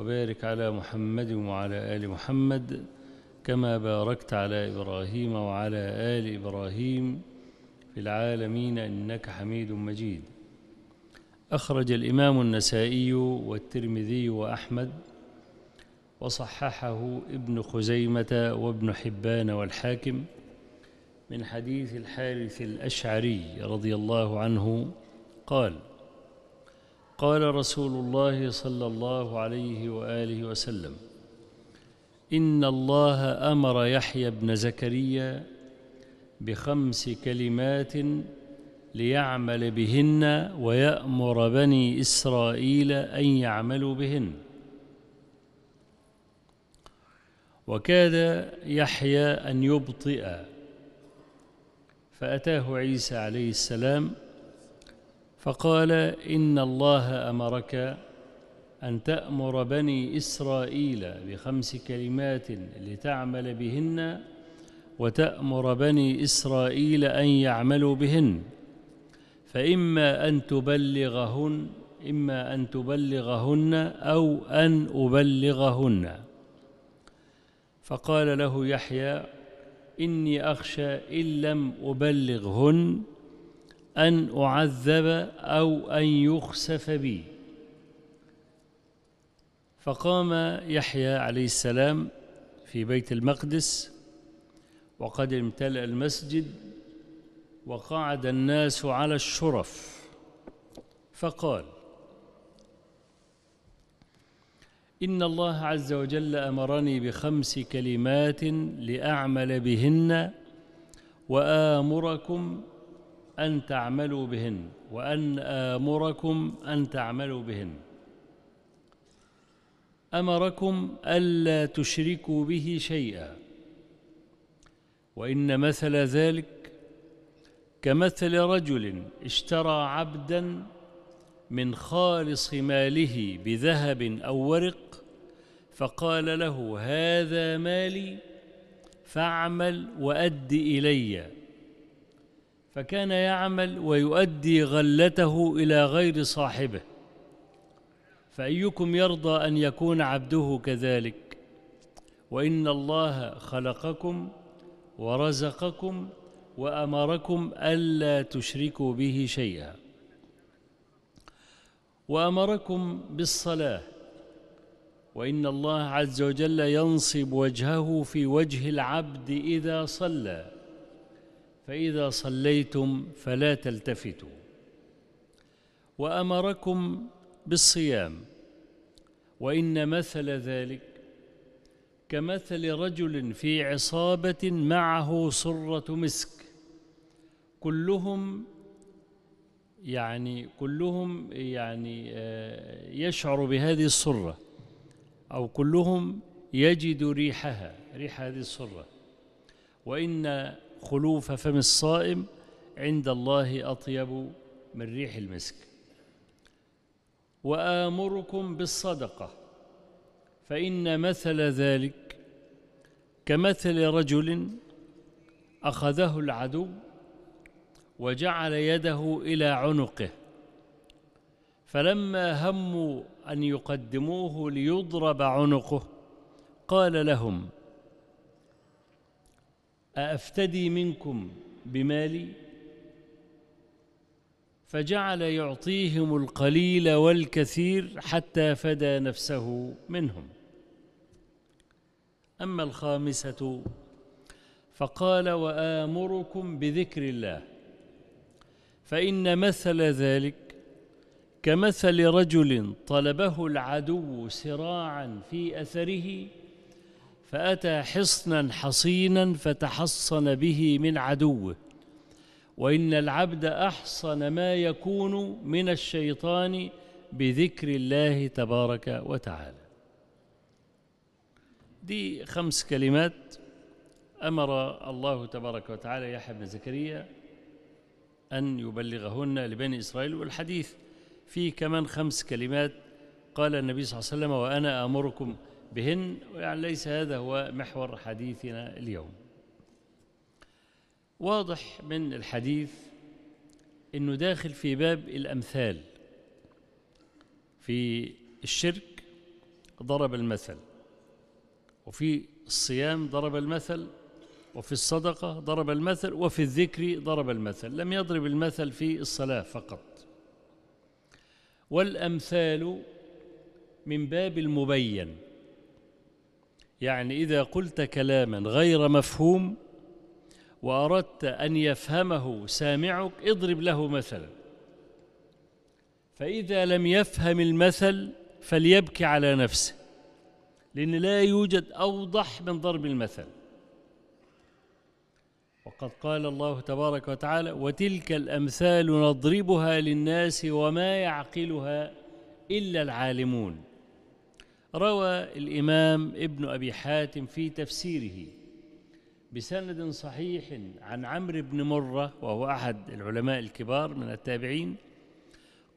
وبارك على محمد وعلى آل محمد كما باركت على إبراهيم وعلى آل إبراهيم في العالمين إنك حميد مجيد. أخرج الإمام النسائي والترمذي وأحمد وصححه ابن خزيمة وابن حبان والحاكم من حديث الحارث الأشعري رضي الله عنه قال قال رسول الله صلى الله عليه وآله وسلم إن الله أمر يحيى بن زكريا بخمس كلمات ليعمل بهن ويأمر بني إسرائيل أن يعملوا بهن. وكاد يحيى أن يبطئ فأتاه عيسى عليه السلام فقال إن الله أمرك أن تأمر بني إسرائيل بخمس كلمات لتعمل بهن وتأمر بني إسرائيل أن يعملوا بهن فإما أن تبلغهن إما أن تبلغهن أو أن أبلغهن. فقال له يحيى إني أخشى إن لم أبلغهن أن أعذب أو أن يخسف بي. فقام يحيى عليه السلام في بيت المقدس وقد امتلأ المسجد وقعد الناس على الشرف. فقال إن الله عز وجل أمرني بخمس كلمات لأعمل بهن وآمركم أن تعملوا بهن وأن آمركم أن تعملوا بهن. أمركم ألا تشركوا به شيئا. وإن مثل ذلك كمثل رجل اشترى عبدا من خالص ماله بذهب أو ورق فقال له هذا مالي فاعمل وأد إليّ. فكان يعمل ويؤدي غلته إلى غير صاحبه. فأيكم يرضى أن يكون عبده كذلك؟ وإن الله خلقكم ورزقكم وأمركم ألا تشركوا به شيئا. وأمركم بالصلاة. وإن الله عز وجل ينصب وجهه في وجه العبد إذا صلى. فإذا صليتم فلا تلتفتوا. وأمركم بالصيام وإن مثل ذلك كمثل رجل في عصابة معه صرة مسك. كلهم يعني كلهم يعني يشعر بهذه الصرة أو كلهم يجد ريحها ريح هذه الصرة وإن خلوف فم الصائم عند الله أطيب من ريح المسك. وآمركم بالصدقة فإن مثل ذلك كمثل رجل أخذه العدو وجعل يده إلى عنقه فلما هموا أن يقدموه ليضرب عنقه قال لهم أأفتدي منكم بمالي؟ فجعل يعطيهم القليل والكثير حتى فدى نفسه منهم. أما الخامسة فقال وآمركم بذكر الله فإن مثل ذلك كمثل رجل طلبه العدو سراعا في أثره فأتى حصنا حصينا فتحصن به من عدوه. وإن العبد أحصن ما يكون من الشيطان بذكر الله تبارك وتعالى. دي خمس كلمات أمر الله تبارك وتعالى يحيى بن زكريا أن يبلغهن لبني إسرائيل. والحديث فيه كمان خمس كلمات. قال النبي صلى الله عليه وسلم وأنا آمركم بهن يعني ليس هذا هو محور حديثنا اليوم. واضح من الحديث إنه داخل في باب الأمثال. في الشرك ضرب المثل وفي الصيام ضرب المثل وفي الصدقة ضرب المثل وفي الذكر ضرب المثل. لم يضرب المثل في الصلاة فقط. والأمثال من باب المبين. يعني إذا قلت كلاما غير مفهوم وأردت أن يفهمه سامعك اضرب له مثلا. فإذا لم يفهم المثل فليبكي على نفسه لأن لا يوجد أوضح من ضرب المثل. وقد قال الله تبارك وتعالى وتلك الأمثال نضربها للناس وما يعقلها إلا العالمون. روى الإمام ابن أبي حاتم في تفسيره بسند صحيح عن عمرو بن مرة وهو أحد العلماء الكبار من التابعين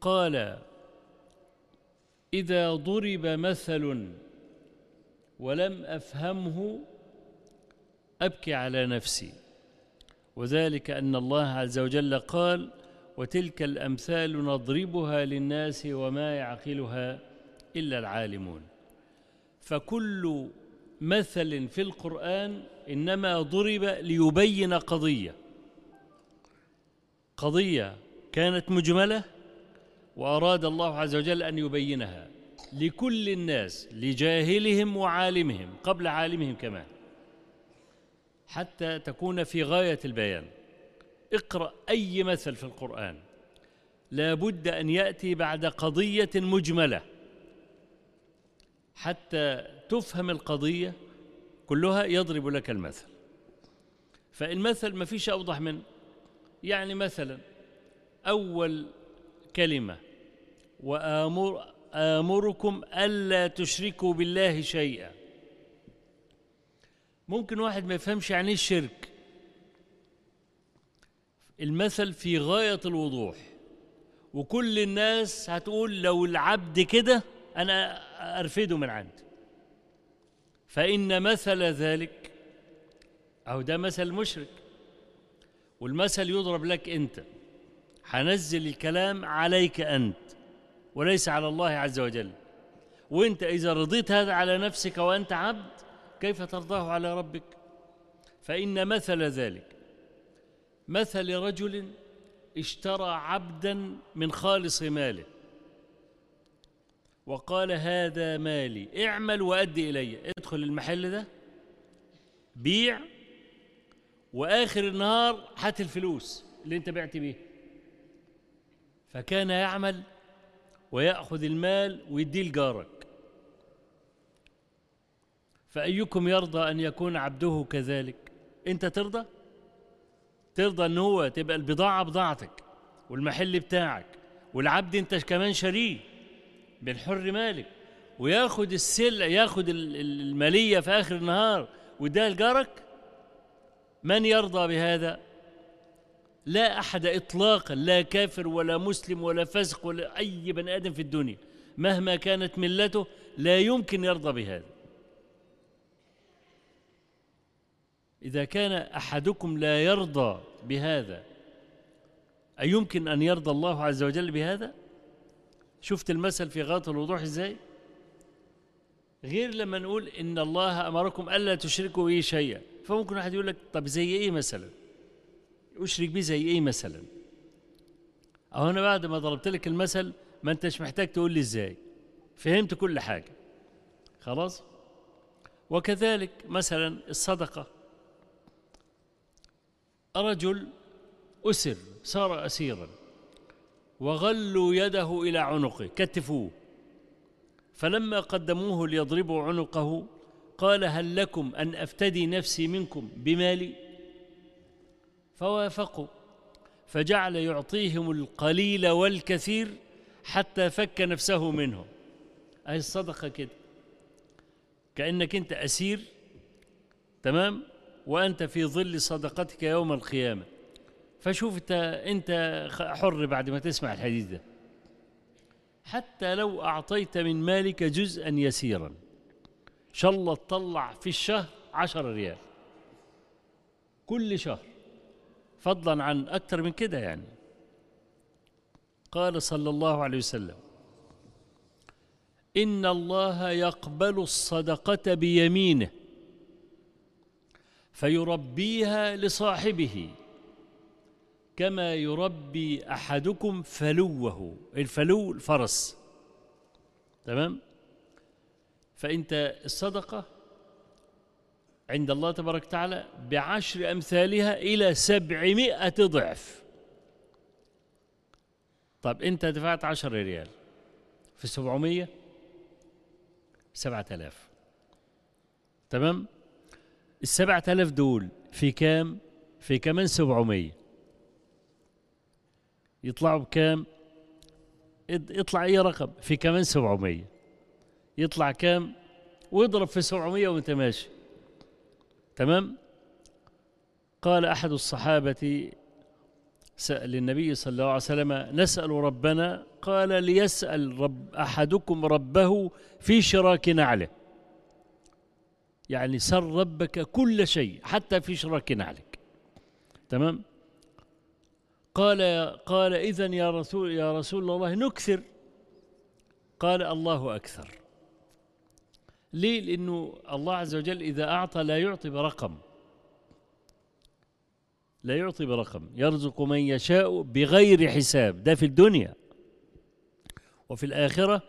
قال إذا ضرب مثل ولم أفهمه أبكي على نفسي. وذلك أن الله عز وجل قال وتلك الأمثال نضربها للناس وما يعقلها إلا العالمون. فكل مثل في القرآن إنما ضرب ليبين قضية. قضية كانت مجملة وأراد الله عز وجل أن يبينها لكل الناس لجاهلهم وعالمهم قبل عالمهم كمان حتى تكون في غاية البيان. اقرأ أي مثل في القرآن. لا بد أن يأتي بعد قضية مجملة. حتى تفهم القضية كلها يضرب لك المثل. فالمثل ما فيش أوضح منه يعني مثلا أول كلمة وآمر آمركم ألا تشركوا بالله شيئا. ممكن واحد ما يفهمش يعني إيه الشرك. المثل في غاية الوضوح. وكل الناس هتقول لو العبد كده أنا أرفده من عندي. فإن مثل ذلك أو ده مثل مشرك. والمثل يضرب لك أنت. هنزل الكلام عليك أنت وليس على الله عز وجل. وأنت إذا رضيت هذا على نفسك وأنت عبد كيف ترضاه على ربك؟ فإن مثل ذلك. مثل رجل اشترى عبدا من خالص ماله. وقال هذا مالي. اعمل وأدي إلي. ادخل المحل ده بيع وآخر النهار هات الفلوس اللي انت بعت بيه. فكان يعمل ويأخذ المال ويديه لجارك. فأيكم يرضى أن يكون عبده كذلك؟ أنت ترضى؟ ترضى أن هو تبقى البضاعة بضاعتك والمحل بتاعك والعبد أنت كمان شريه بالحر مالك وياخد السلة ياخد المالية في آخر النهار ويديها لجارك من يرضى بهذا؟ لا أحد إطلاقا لا كافر ولا مسلم ولا فاسق ولا أي بني آدم في الدنيا. مهما كانت ملته لا يمكن يرضى بهذا. إذا كان أحدكم لا يرضى بهذا أيمكن أن يرضى الله عز وجل بهذا؟ شفت المثل في غاية الوضوح إزاي؟ غير لما نقول إن الله أمركم ألا تشركوا به شيئا فممكن واحد يقول لك طب زي إيه مثلا؟ أشرك به زي إيه مثلا؟ أو أنا بعد ما ضربت لك المثل ما أنتش محتاج تقول لي إزاي فهمت كل حاجة خلاص وكذلك مثلا الصدقة رجل أسر صار أسيرا وغلوا يده إلى عنقه كتفوه. فلما قدموه ليضربوا عنقه قال هل لكم أن أفتدي نفسي منكم بمالي؟ فوافقوا. فجعل يعطيهم القليل والكثير حتى فك نفسه منهم أهي الصدقة كده. كأنك أنت أسير تمام؟ وأنت في ظل صدقتك يوم القيامة. فشوف أنت أنت حر بعد ما تسمع الحديث ده. حتى لو أعطيت من مالك جزءا يسيرا إن شاء الله تطلع في الشهر عشر ريال. كل شهر. فضلا عن أكثر من كده يعني. قال صلى الله عليه وسلم إن الله يقبل الصدقة بيمينه فيربيها لصاحبه. كما يربي أحدكم فلوه الفلو الفرس. تمام؟ فأنت الصدقة عند الله تبارك وتعالى بعشر أمثالها إلى سبعمائة ضعف. طب أنت دفعت عشر ريال في سبعمية؟ سبعة آلاف. تمام؟ السبعة آلاف دول في كام؟ في كمان سبعمية. يطلعوا بكام؟ يطلع أي رقم؟ في كمان سبعمية. يطلع كام؟ واضرب في سبعمية وأنت ماشي. تمام؟ قال أحد الصحابة سأل للنبي صلى الله عليه وسلم نسأل ربنا. قال ليسأل رب أحدكم ربه في شراك نعله. يعني سر ربك كل شيء حتى في شراك نعلك. تمام؟ قال قال إذا يا رسول يا رسول الله نكثر. قال الله أكثر. ليه؟ لأنه الله عز وجل إذا أعطى لا يعطي برقم. لا يعطي برقم. يرزق من يشاء بغير حساب. ده في الدنيا. وفي الآخرة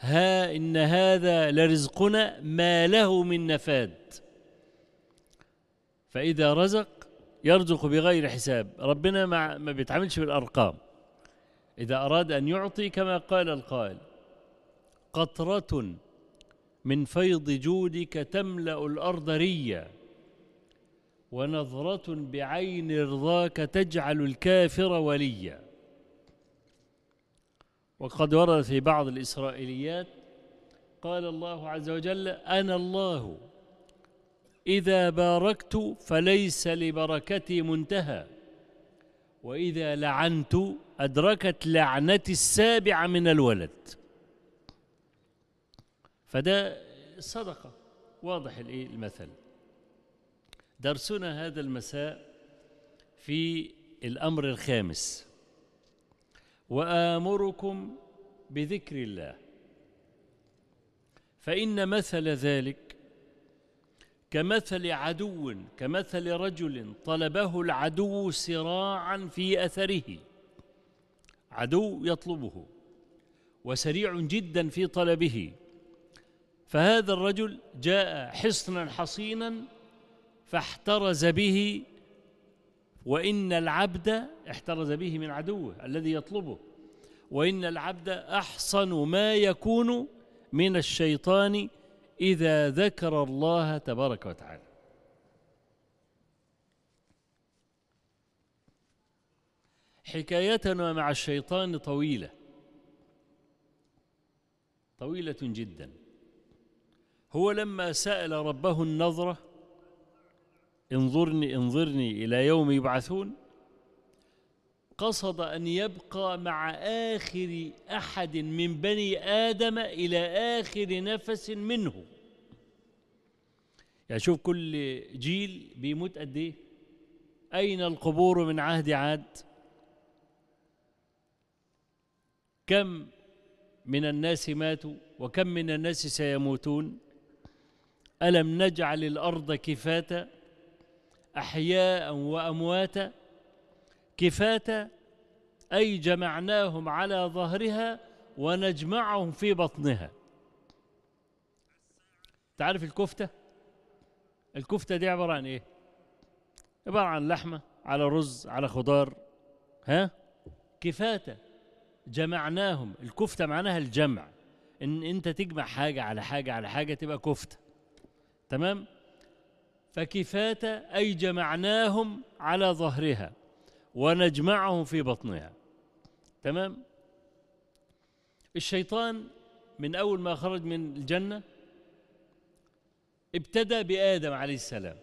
ها إن هذا لرزقنا ما له من نفاد. فإذا رزق يرزق بغير حساب. ربنا ما, ما بيتعاملش بالأرقام. إذا أراد أن يعطي كما قال القائل قطرة من فيض جودك تملأ الأرض ريا ونظرة بعين رضاك تجعل الكافر وليا. وقد ورد في بعض الإسرائيليات قال الله عز وجل أنا الله. إذا باركت فليس لبركتي منتهى. وإذا لعنت أدركت لعنتي السابعة من الولد. فده صدقة واضح المثل. درسنا هذا المساء في الأمر الخامس. وآمركم بذكر الله. فإن مثل ذلك كمثل عدو كمثل رجل طلبه العدو سراعا في أثره. عدو يطلبه وسريع جدا في طلبه. فهذا الرجل جاء حصنا حصينا فاحترز به وإن العبد احترز به من عدوه الذي يطلبه وإن العبد أحصن ما يكون من الشيطان إذا ذكر الله تبارك وتعالى. حكايتنا مع الشيطان طويلة. طويلة جدا. هو لما سأل ربه النظرة انظرني انظرني إلى يوم يبعثون قصد أن يبقى مع آخر أحد من بني آدم إلى آخر نفس منه. يعني شوف كل جيل بيموت قد إيه؟ أين القبور من عهد عاد؟ كم من الناس ماتوا وكم من الناس سيموتون؟ ألم نجعل الأرض كفاتا؟ أحياء وأمواتا؟ كفاتا أي جمعناهم على ظهرها ونجمعهم في بطنها. تعرف الكفتة؟ الكفتة دي عبارة عن إيه؟ عبارة عن لحمة على رز على خضار. ها؟ كفاتة جمعناهم. الكفتة معناها الجمع. إن أنت تجمع حاجة على حاجة على حاجة تبقى كفتة. تمام؟ فكفاتة أي جمعناهم على ظهرها. ونجمعهم في بطنها. تمام؟ الشيطان من أول ما خرج من الجنة ابتدى بآدم عليه السلام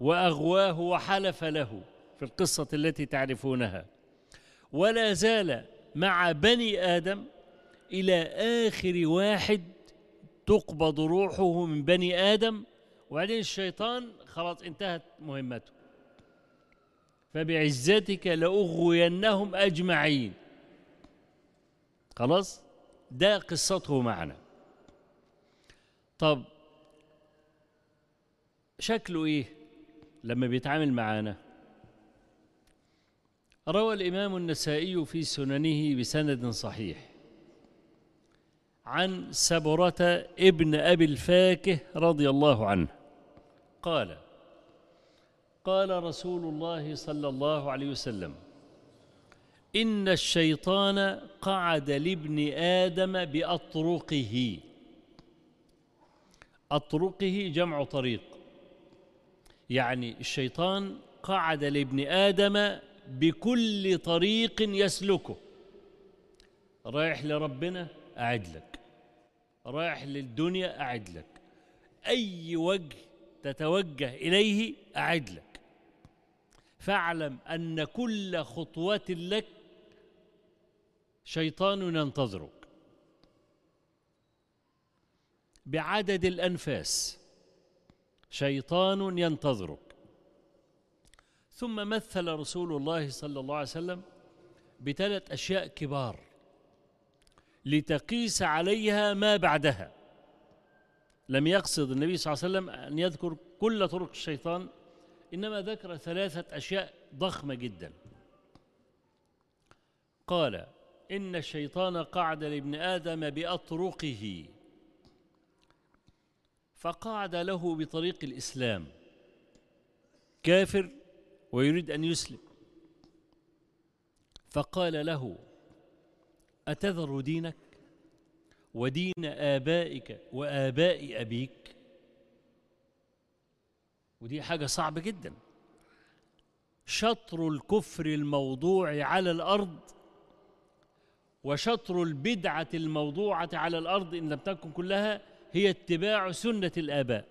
وأغواه وحلف له في القصة التي تعرفونها. ولا زال مع بني آدم إلى آخر واحد تقبض روحه من بني آدم وبعدين الشيطان خلاص انتهت مهمته. فبعزتك لأغوينهم أجمعين. خلاص؟ ده قصته معنا. طب شكله إيه لما بيتعامل معانا؟ روى الإمام النسائي في سننه بسند صحيح عن سبرة ابن أبي الفاكه رضي الله عنه. قال قال رسول الله صلى الله عليه وسلم إن الشيطان قعد لابن آدم بأطرقه. أطرقه جمع طريق. يعني الشيطان قعد لابن آدم بكل طريق يسلكه. رايح لربنا أعد لك. رايح للدنيا أعد لك. أي وجه تتوجه إليه أعد لك. فاعلم أن كل خطوة لك شيطان ينتظرك. بعدد الأنفاس شيطان ينتظرك. ثم مثل رسول الله صلى الله عليه وسلم بثلاث أشياء كبار لتقيس عليها ما بعدها. لم يقصد النبي صلى الله عليه وسلم أن يذكر كل طرق الشيطان إنما ذكر ثلاثة أشياء ضخمة جدا. قال إن الشيطان قعد لابن آدم بأطرقه فقعد له بطريق الإسلام كافر ويريد أن يسلم. فقال له أتذر دينك ودين آبائك وآباء أبيك؟ ودي حاجة صعبة جدا. شطر الكفر الموضوع على الأرض وشطر البدعة الموضوعة على الأرض إن لم تكن كلها هي اتباع سنة الآباء.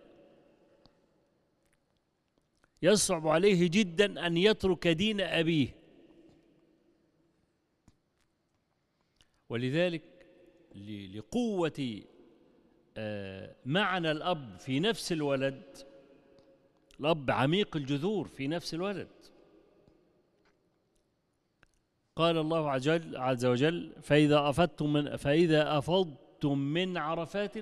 يصعب عليه جدا أن يترك دين أبيه. ولذلك لقوة معنى الأب في نفس الولد الأب عميق الجذور في نفس الولد. قال الله عز وجل فإذا أفضتم من فإذا أفضتم من عرفات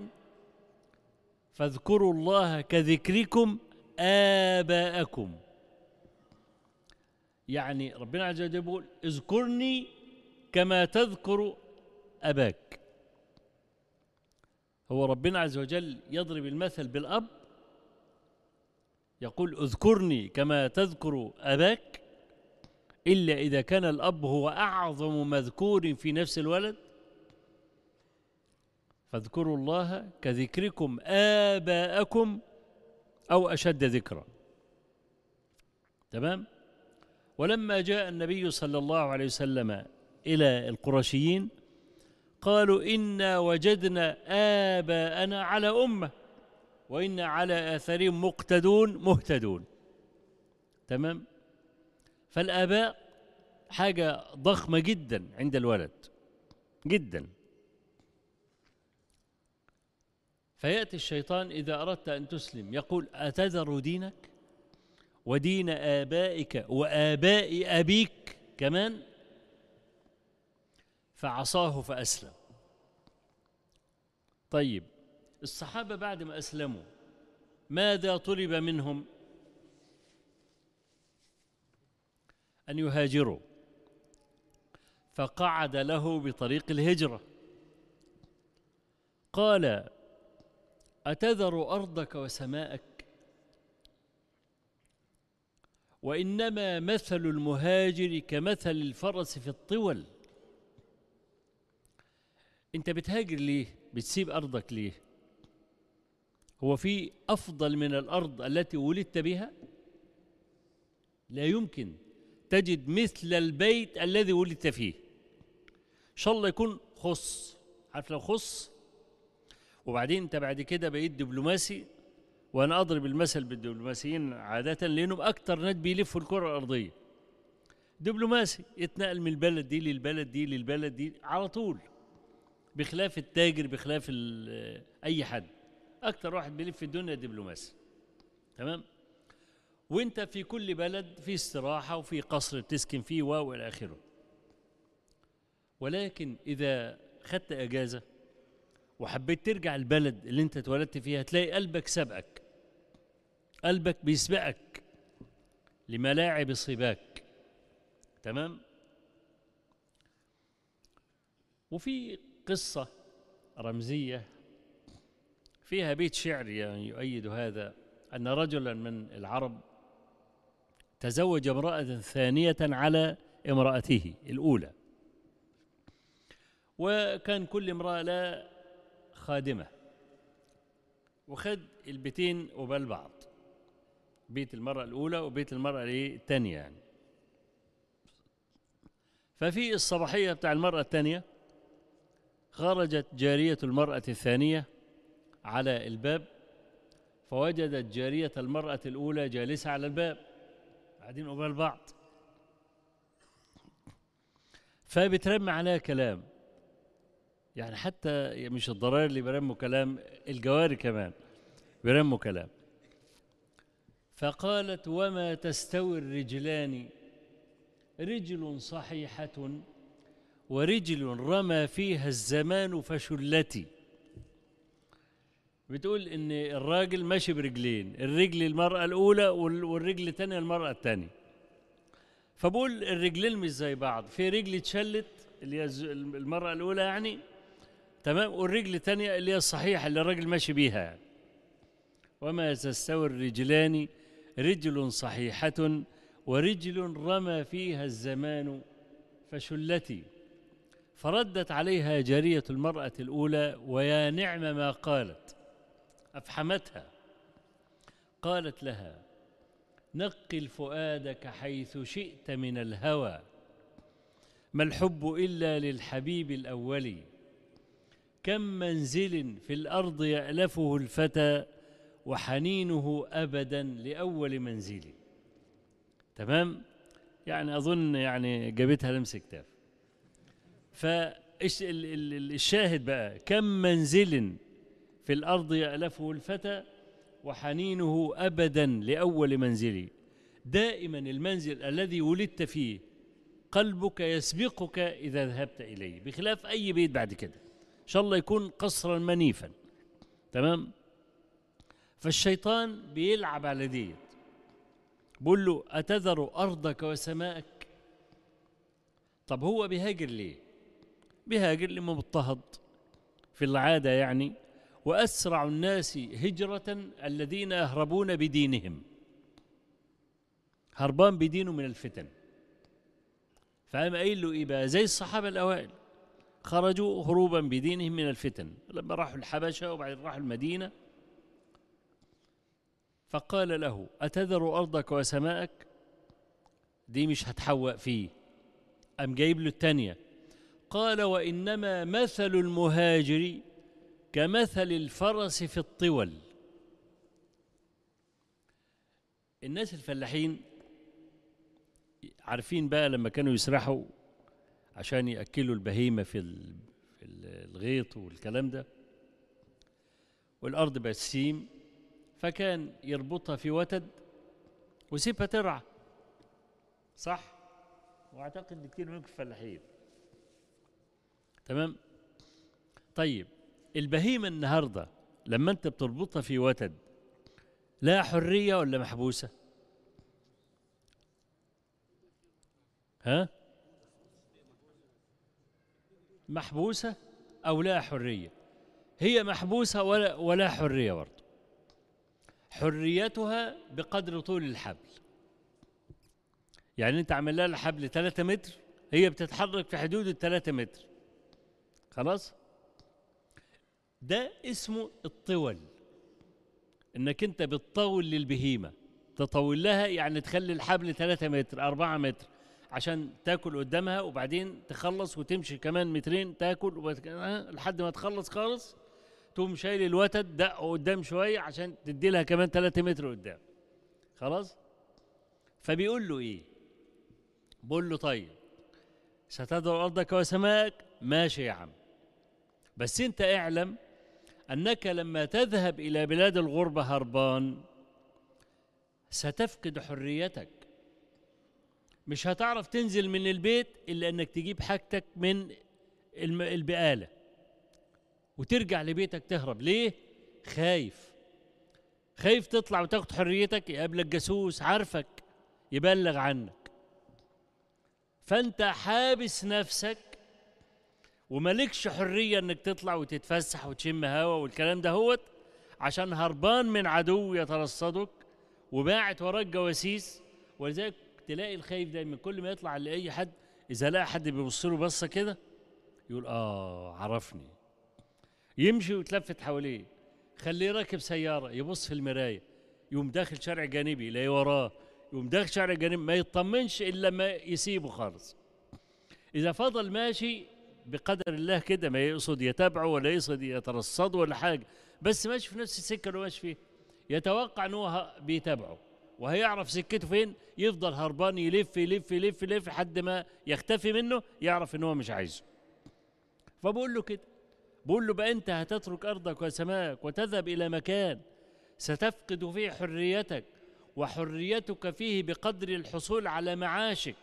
فاذكروا الله كذكركم آباءكم. يعني ربنا عز وجل يقول اذكرني كما تذكر أباك. هو ربنا عز وجل يضرب المثل بالأب يقول اذكرني كما تذكر أباك إلا إذا كان الأب هو أعظم مذكور في نفس الولد. فاذكروا الله كذكركم آباءكم أو أشد ذكرا. تمام؟ ولما جاء النبي صلى الله عليه وسلم إلى القرشيين قالوا إنا وجدنا آباءنا على أمة. وإنا على آثارهم مقتدون مهتدون. تمام؟ فالآباء حاجة ضخمة جدا عند الولد جدا. فيأتي الشيطان إذا أردت أن تسلم يقول أتذر دينك؟ ودين آبائك وآباء أبيك كمان؟ فعصاه فأسلم. طيب الصحابة بعد ما أسلموا ماذا طلب منهم؟ أن يهاجروا. فقعد له بطريق الهجرة. قال أتذر أرضك وسماءك؟ وإنما مثل المهاجر كمثل الفرس في الطول. أنت بتهاجر ليه؟ بتسيب أرضك ليه؟ هو في أفضل من الأرض التي ولدت بها؟ لا يمكن. تجد مثل البيت الذي ولدت فيه. إن شاء الله يكون خص. عارف لو خص؟ وبعدين أنت بعد كده بقيت دبلوماسي وأنا أضرب المثل بالدبلوماسيين عادة لأنهم أكتر ناس بيلفوا الكرة الأرضية. دبلوماسي يتنقل من البلد دي للبلد دي للبلد دي على طول بخلاف التاجر بخلاف أي حد. أكتر واحد بيلف في الدنيا دبلوماسي. تمام؟ وأنت في كل بلد في استراحة وفي قصر تسكن فيه و إلى آخره. ولكن إذا خدت أجازة وحبيت ترجع البلد اللي أنت اتولدت فيها تلاقي قلبك سبقك. قلبك بيسبقك لملاعب السباك. تمام؟ وفي قصة رمزية فيها بيت شعر يعني يؤيد هذا أن رجلا من العرب تزوج امرأة ثانية على امرأته الأولى. وكان كل امرأة لا خادمة. وخد البيتين قبال بعض. بيت المرأة الأولى وبيت المرأة؟ الثانية يعني. ففي الصباحية بتاع المرأة الثانية خرجت جارية المرأة الثانية على الباب فوجدت جارية المرأة الأولى جالسة على الباب. قاعدين قبال بعض. فبترمي عليها كلام. يعني حتى مش الضرائر اللي بيرموا كلام الجواري كمان بيرموا كلام. فقالت وما تستوي الرجلان؟ رجل صحيحة ورجل رمى فيها الزمان فشلتي. بتقول إن الراجل ماشي برجلين الرجل المرأة الأولى وال- والرجل الثانية المرأة الثانية فبقول الرجلين مش زي بعض في رجل اتشلت اللي هي المرأة الأولى يعني تمام؟ والرجل الثانية اللي هي الصحيحة اللي الراجل ماشي بيها يعني. وما تستوي الرجلان رجل صحيحة ورجل رمى فيها الزمان فشلتي. فردت عليها جارية المرأة الأولى ويا نعم ما قالت. أفحمتها. قالت لها نقل فؤادك حيث شئت من الهوى. ما الحب إلا للحبيب الأول. كم منزل في الأرض يألفه الفتى وحنينه أبدا لأول منزل. تمام؟ يعني أظن يعني جابتها لمس كتاف فالشاهد بقى؟ كم منزل في الأرض يألفه الفتى وحنينه أبدا لأول منزل دائما المنزل الذي ولدت فيه قلبك يسبقك إذا ذهبت إليه. بخلاف أي بيت بعد كده. إن شاء الله يكون قصرا منيفا. تمام؟ فالشيطان بيلعب على ديت. بقول له أتذر أرضك وسماءك؟ طب هو بيهاجر ليه؟ بيهاجر لما مضطهد في العادة يعني وأسرع الناس هجرة الذين يهربون بدينهم. هربان بدينه من الفتن. فقام قايل له إيه بقى؟ زي الصحابة الأوائل. خرجوا هروبا بدينهم من الفتن. لما راحوا الحبشة وبعدين راحوا المدينة. فقال له أتذر أرضك وسماءك؟ دي مش هتحوق فيه. أم جايب له التانية. قال وإنما مثل المهاجر كمثل الفرس في الطول. الناس الفلاحين عارفين بقى لما كانوا يسرحوا عشان يأكلوا البهيمة في ال- في ال- الغيط والكلام ده. والأرض بسيم فكان يربطها في وتد ويسيبها ترعى. صح؟ وأعتقد إن كتير منكم فلاحين. تمام؟ طيب البهيمة النهاردة لما أنت بتربطها في وتد لا حرية ولا محبوسة؟ ها؟ محبوسة أو لا حرية؟ هي محبوسة ولا, ولا حرية برضه. حريتها بقدر طول الحبل. يعني انت عامل لها الحبل 3 متر هي بتتحرك في حدود ال 3 متر. خلاص؟ ده اسمه الطول. إنك أنت بتطول للبهيمة تطول لها يعني تخلي الحبل 3 متر 4 متر عشان تاكل قدامها وبعدين تخلص وتمشي كمان مترين تاكل كده- لحد ما تخلص خالص تقوم شايل الوتد دقه قدام شوية عشان تدي لها كمان 3 متر قدام. خلاص؟ فبيقول له إيه؟ بقول له طيب ستدعو أرضك وسماءك ماشي يا عم بس أنت اعلم أنك لما تذهب إلى بلاد الغربة هربان ستفقد حريتك. مش هتعرف تنزل من البيت إلا إنك تجيب حاجتك من البقالة. وترجع لبيتك تهرب. ليه؟ خايف. خايف تطلع وتاخد حريتك. يقابلك جاسوس عارفك يبلغ عنك. فأنت حابس نفسك وملكش حرية إنك تطلع وتتفسح وتشم هوا والكلام ده هوت عشان هربان من عدو يترصدك وباعت وراك جواسيس. ولذلك تلاقي الخايف دايما كل ما يطلع لأي حد. إذا لقى حد بيبص له بصة كده يقول آه عرفني. يمشي ويتلفت حواليه. خليه راكب سيارة يبص في المراية. يقوم داخل شارع جانبي يلاقيه وراه. يقوم داخل شارع جانبي ما يطمنش إلا لما يسيبه خالص. إذا فضل ماشي بقدر الله كده ما يقصد يتابعه ولا يقصد يترصده ولا حاجة. بس ماشي في نفس السكة اللي ماشي فيها. يتوقع إن هو بيتابعه. وهيعرف سكته فين؟ يفضل هربان يلف يلف يلف يلف لحد ما يختفي منه يعرف إن هو مش عايزه. فبقول له كده. بقول له بقى أنت هتترك أرضك وسماك وتذهب إلى مكان ستفقد فيه حريتك وحريتك فيه بقدر الحصول على معاشك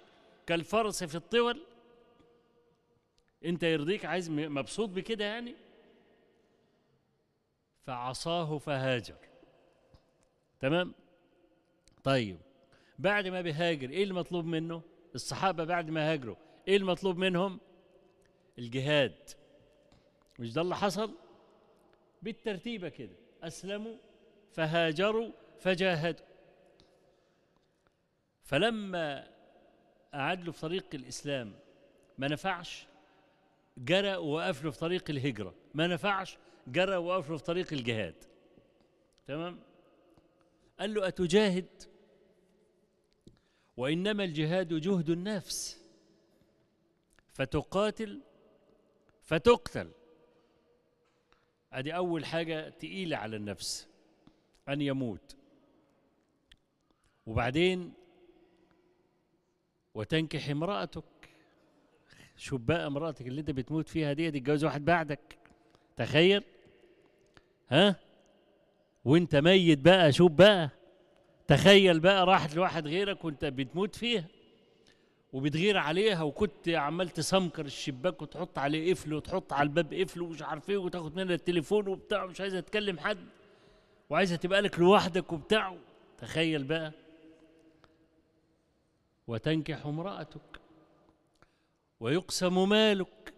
كالفرس في الطول. انت يرضيك عايز مبسوط بكده يعني؟ فعصاه فهاجر. تمام؟ طيب بعد ما بيهاجر إيه المطلوب منه؟ الصحابة بعد ما هاجروا إيه المطلوب منهم؟ الجهاد. مش ده اللي حصل؟ بالترتيبة كده أسلموا فهاجروا فجاهدوا. فلما أعد له في طريق الإسلام ما نفعش؟ جرى ووقف له في طريق الهجرة. ما نفعش جرى ووقف له في طريق الجهاد. تمام؟ قال له أتجاهد؟ وإنما الجهاد جهد النفس. فتقاتل فتقتل. أدي أول حاجة تقيلة على النفس أن يموت. وبعدين وتنكح امرأتك. شوف بقى امرأتك اللي انت بتموت فيها دي تتجوز واحد بعدك. تخيل؟ ها؟ وانت ميت بقى شوف بقى. تخيل بقى راحت لواحد غيرك وانت بتموت فيها وبتغير عليها وكنت عمال تسمكر الشباك وتحط عليه قفل وتحط على الباب قفل ومش عارف إيه وتاخد منها التليفون وبتاع مش عايزة تكلم حد وعايزة تبقى لك لوحدك وبتاع. تخيل بقى. وتنكح امرأتك. ويقسم مالك.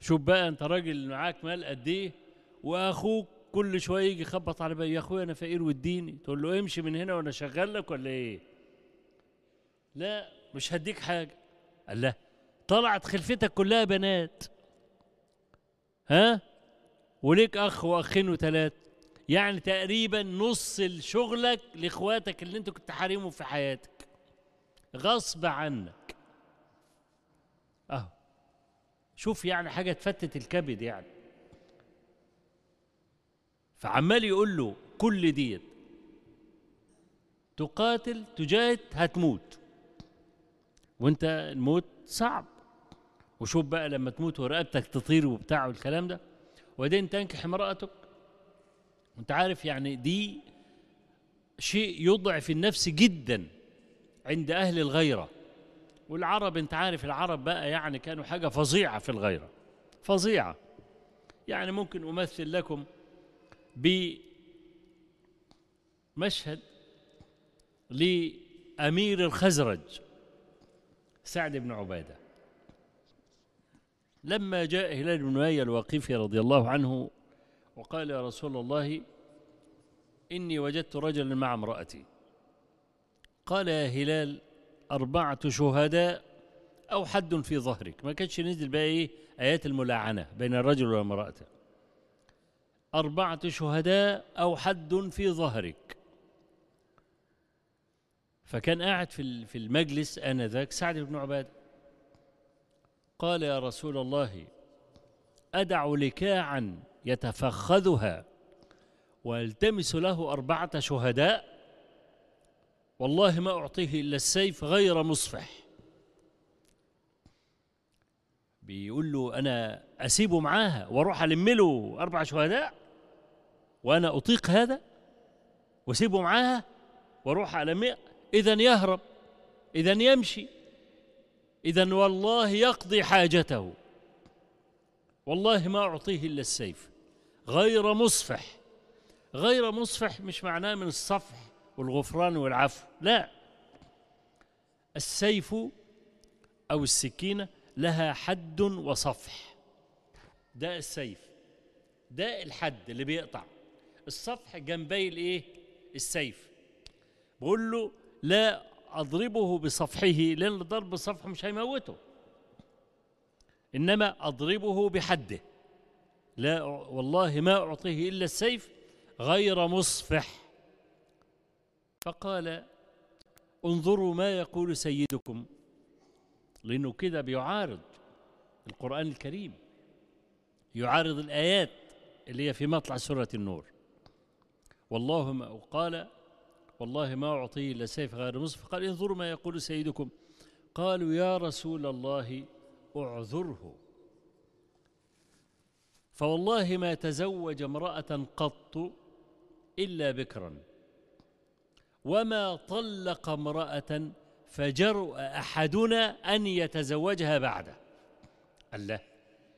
شوف بقى انت راجل معاك مال قد إيه واخوك كل شوية يجي يخبط على باب يا أخويا أنا فقير واديني. تقول له امشي من هنا وأنا شغال لك ولا إيه؟ لا مش هديك حاجة. قال لا طلعت خلفتك كلها بنات. ها؟ وليك أخ وأخين وثلاث يعني تقريبا نص شغلك لإخواتك اللي أنت كنت حارمهم في حياتك. غصب عنك اهو شوف يعني حاجة تفتت الكبد يعني. فعمال يقول له كل ديت تقاتل تجاهد هتموت. وانت الموت صعب. وشوف بقى لما تموت ورقبتك تطير وبتاع والكلام ده. وبعدين تنكح امرأتك. وانت عارف يعني دي شيء يضعف النفس جدا عند أهل الغيرة. والعرب انت عارف العرب بقى يعني كانوا حاجة فظيعة في الغيرة فظيعة. يعني ممكن أمثل لكم بمشهد لأمير الخزرج سعد بن عبادة. لما جاء هلال بن أمية الواقفي رضي الله عنه وقال يا رسول الله إني وجدت رجلا مع امرأتي. قال يا هلال أربعة شهداء أو حد في ظهرك. ما كانش نزل بقى إيه؟ آيات الملاعنة بين الرجل والمرأة. أربعة شهداء أو حد في ظهرك. فكان قاعد في في المجلس آنذاك سعد بن عبادة قال يا رسول الله أدع لكاعا يتفخذها وألتمس له أربعة شهداء والله ما أعطيه إلا السيف غير مصفح. بيقول له أنا أسيبه معاها وأروح ألم له أربع شهداء وأنا أطيق هذا؟ وأسيبه معاها وأروح ألم إذا يهرب إذا يمشي إذا والله يقضي حاجته. والله ما أعطيه إلا السيف غير مصفح. غير مصفح مش معناه من الصفح. والغفران والعفو. لا. السيف أو السكينة لها حد وصفح. ده السيف. ده الحد اللي بيقطع. الصفح جنبي الإيه؟ السيف. بقول له لا أضربه بصفحه لأن ضرب الصفح مش هيموته. إنما أضربه بحده. لا والله ما أعطيه إلا السيف غير مصفح. فقال انظروا ما يقول سيدكم. لأنه كده بيعارض القرآن الكريم يعارض الآيات اللي هي في مطلع سورة النور. والله ما قال والله ما أعطيه إلا سيف غير مصف. قال انظروا ما يقول سيدكم. قالوا يا رسول الله اعذره. فوالله ما تزوج امرأة قط إلا بكرا. وما طلق امرأة فجرؤ أحدنا أن يتزوجها بعده. الله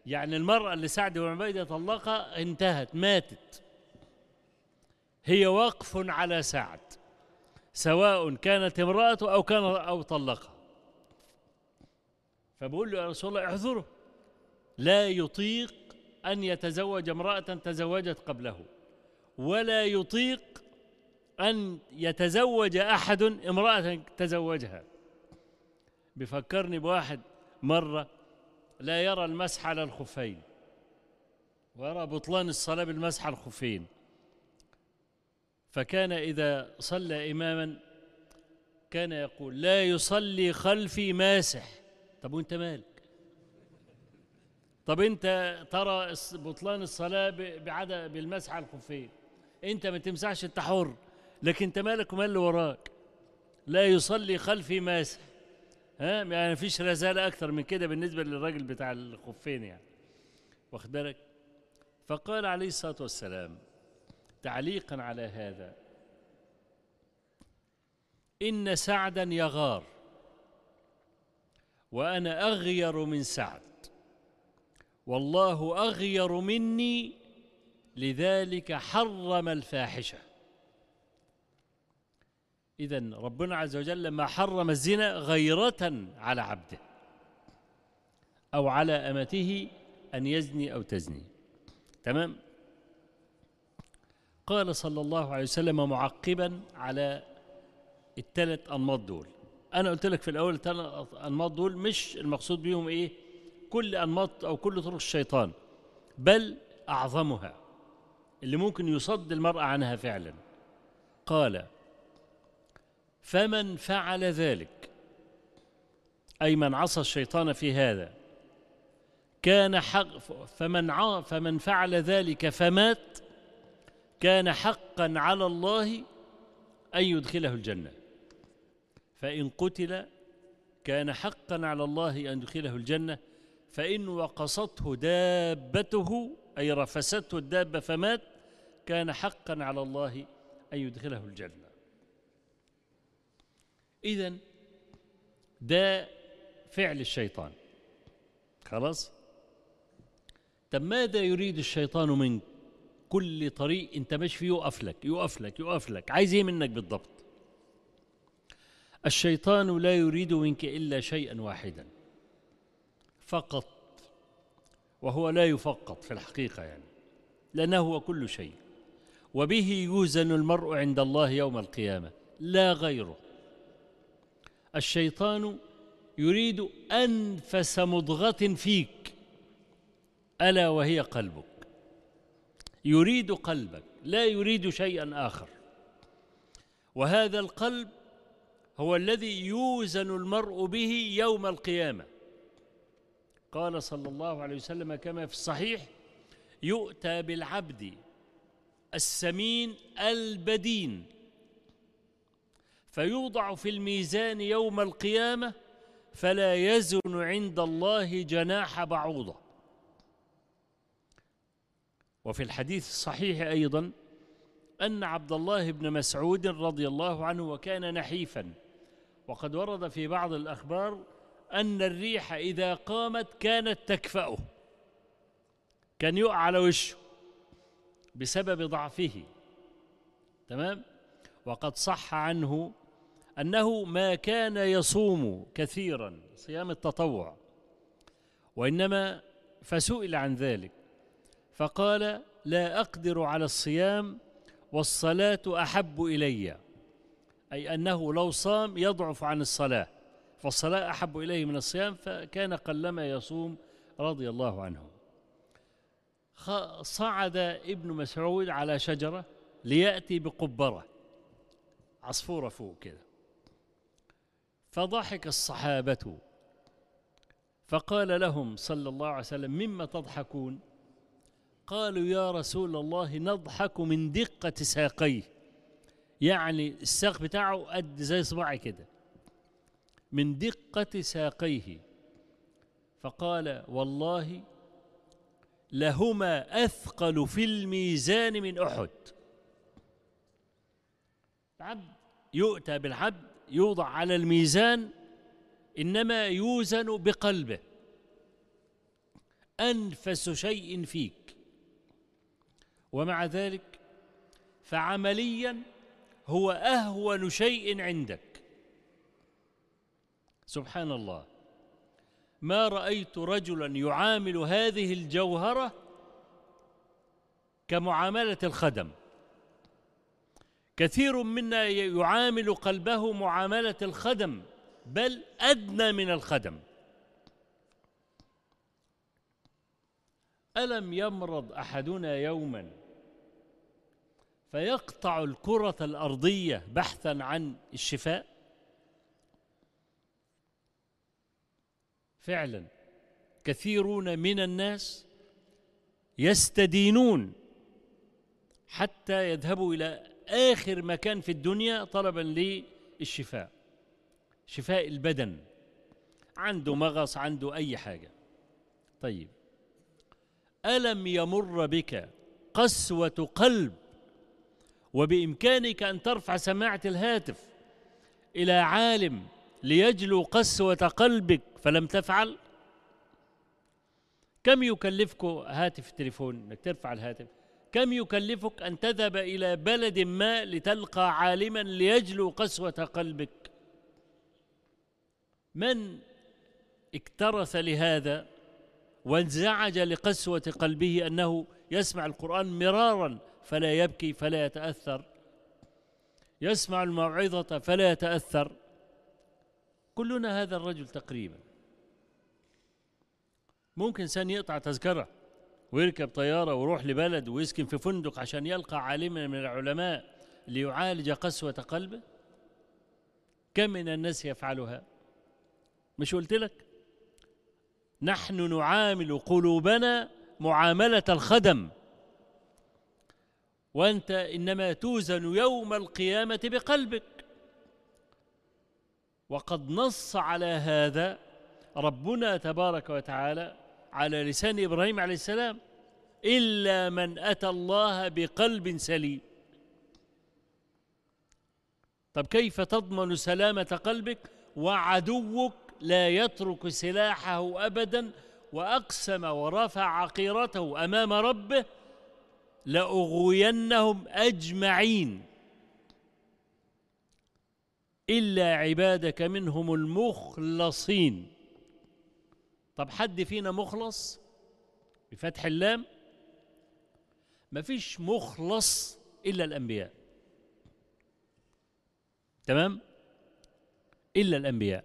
يعني المرأة اللي سعد بن عبيدة طلقها انتهت ماتت. هي وقف على سعد سواء كانت امرأته أو كان أو طلقها. فبقول له يا رسول الله اعذره لا يطيق أن يتزوج امرأة تزوجت قبله ولا يطيق أن يتزوج أحد امرأة تزوجها. بفكرني بواحد مرة لا يرى المسح على الخفين ويرى بطلان الصلاة بالمسح على الخفين. فكان إذا صلى إماما كان يقول لا يصلي خلفي ماسح. طب وأنت مالك؟ طب أنت ترى بطلان الصلاة بعدم بالمسح على الخفين. أنت ما تمسحش أنت حر. لكن انت مالك ومال اللي وراك. لا يصلي خلفي ماسح ها؟ يعني فيش رزالة أكثر من كده بالنسبة للراجل بتاع الخفين يعني. واخد بالك؟ فقال عليه الصلاة والسلام تعليقا على هذا إن سعدا يغار وأنا أغير من سعد والله أغير مني لذلك حرم الفاحشة. إذا ربنا عز وجل لما حرم الزنا غيرة على عبده أو على أمته أن يزني أو تزني. تمام؟ قال صلى الله عليه وسلم معقبا على الثلاث أنماط دول. أنا قلت لك في الأول الثلاث أنماط دول مش المقصود بيهم إيه؟ كل أنماط أو كل طرق الشيطان بل أعظمها اللي ممكن يصد المرأة عنها فعلا. قال فمن فعل ذلك أي من عصى الشيطان في هذا كان حق فمن. فمن فعل ذلك فمات كان حقا على الله أن يدخله الجنة فإن قتل كان حقا على الله أن يدخله الجنة فإن وقصته دابته أي رفسته الدابة فمات كان حقا على الله أن يدخله الجنة إذا ده فعل الشيطان. خلاص؟ طب ماذا يريد الشيطان منك كل طريق أنت ماشي فيه؟ يقف لك يقف لك يقف لك. عايز إيه منك بالضبط؟ الشيطان لا يريد منك إلا شيئا واحدا. فقط وهو لا يفقط في الحقيقة يعني. لأنه هو كل شيء. وبه يوزن المرء عند الله يوم القيامة. لا غيره. الشيطان يريد أنفس مضغة فيك. ألا وهي قلبك. يريد قلبك لا يريد شيئا آخر. وهذا القلب هو الذي يوزن المرء به يوم القيامة. قال صلى الله عليه وسلم كما في الصحيح يؤتى بالعبد السمين البدين. فيوضع في الميزان يوم القيامة فلا يزن عند الله جناح بعوضة. وفي الحديث الصحيح أيضا أن عبد الله بن مسعود رضي الله عنه وكان نحيفا. وقد ورد في بعض الأخبار أن الريح إذا قامت كانت تكفأه كان يقع على وشه بسبب ضعفه. تمام؟ وقد صح عنه أنه ما كان يصوم كثيرا صيام التطوع وإنما فسئل عن ذلك فقال لا أقدر على الصيام والصلاة أحب إلي أي أنه لو صام يضعف عن الصلاة فالصلاة أحب إليه من الصيام فكان قلما يصوم رضي الله عنه. صعد ابن مسعود على شجرة ليأتي بقبرة. عصفورة فوق كده. فضحك الصحابة. فقال لهم صلى الله عليه وسلم مما تضحكون؟ قالوا يا رسول الله نضحك من دقة ساقيه. يعني الساق بتاعه قد زي صباعي كده. من دقة ساقيه. فقال والله لهما أثقل في الميزان من أحد. العبد يؤتى بالعبد يوضع على الميزان إنما يوزن بقلبه. أنفس شيء فيك. ومع ذلك فعمليا هو أهون شيء عندك. سبحان الله. ما رأيت رجلا يعامل هذه الجوهرة كمعاملة الخدم. كثير منا يعامل قلبه معاملة الخدم بل أدنى من الخدم. ألم يمرض أحدنا يوما فيقطع الكرة الأرضية بحثا عن الشفاء؟ فعلا كثيرون من الناس يستدينون حتى يذهبوا إلى آخر مكان في الدنيا طلبا للشفاء شفاء البدن. عنده مغص عنده أي حاجة. طيب. ألم يمر بك قسوة قلب وبإمكانك أن ترفع سماعة الهاتف إلى عالم ليجلو قسوة قلبك فلم تفعل؟ كم يكلفك هاتف التليفون إنك ترفع الهاتف؟ كم يكلفك أن تذهب إلى بلد ما لتلقى عالما ليجلو قسوة قلبك؟ من اكترث لهذا وانزعج لقسوة قلبه أنه يسمع القرآن مرارا فلا يبكي فلا يتأثر يسمع الموعظة فلا يتأثر. كلنا هذا الرجل تقريبا. ممكن إنسان يقطع تذكرة. ويركب طيارة ويروح لبلد ويسكن في فندق عشان يلقى عالما من العلماء ليعالج قسوة قلبه؟ كم من الناس يفعلها؟ مش قلت لك؟ نحن نعامل قلوبنا معاملة الخدم. وأنت إنما توزن يوم القيامة بقلبك. وقد نص على هذا ربنا تبارك وتعالى على لسان إبراهيم عليه السلام إلا من أتى الله بقلب سليم. طب كيف تضمن سلامة قلبك؟ وعدوك لا يترك سلاحه ابدا وأقسم ورفع عقيرته أمام ربه لأغوينهم أجمعين. إلا عبادك منهم المخلصين. طب حد فينا مخلص بفتح اللام؟ مفيش مخلص إلا الأنبياء. تمام؟ إلا الأنبياء.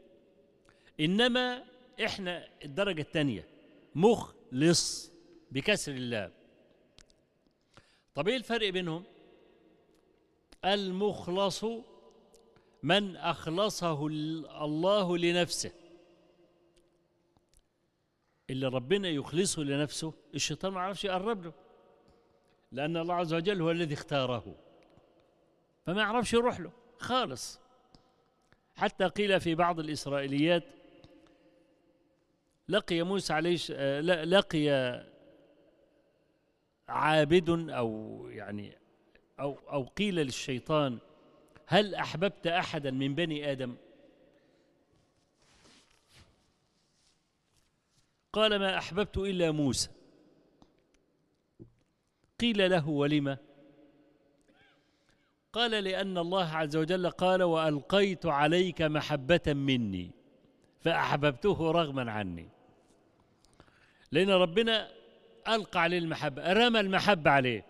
إنما إحنا الدرجة الثانية مخلص بكسر اللام. طب إيه الفرق بينهم؟ المخلص من أخلصه الله لنفسه. اللي ربنا يخلصه لنفسه الشيطان ما يعرفش يقرب له. لأن الله عز وجل هو الذي اختاره. فما يعرفش يروح له. خالص. حتى قيل في بعض الإسرائيليات لقي موسى عليه لقي عابد أو يعني أو أو قيل للشيطان هل أحببت أحدا من بني آدم؟ قال ما أحببت إلا موسى. قيل له ولم؟ قال لأن الله عز وجل قال وألقيت عليك محبة مني فأحببته رغما عني. لأن ربنا ألقى عليه المحبة رمى المحبة عليه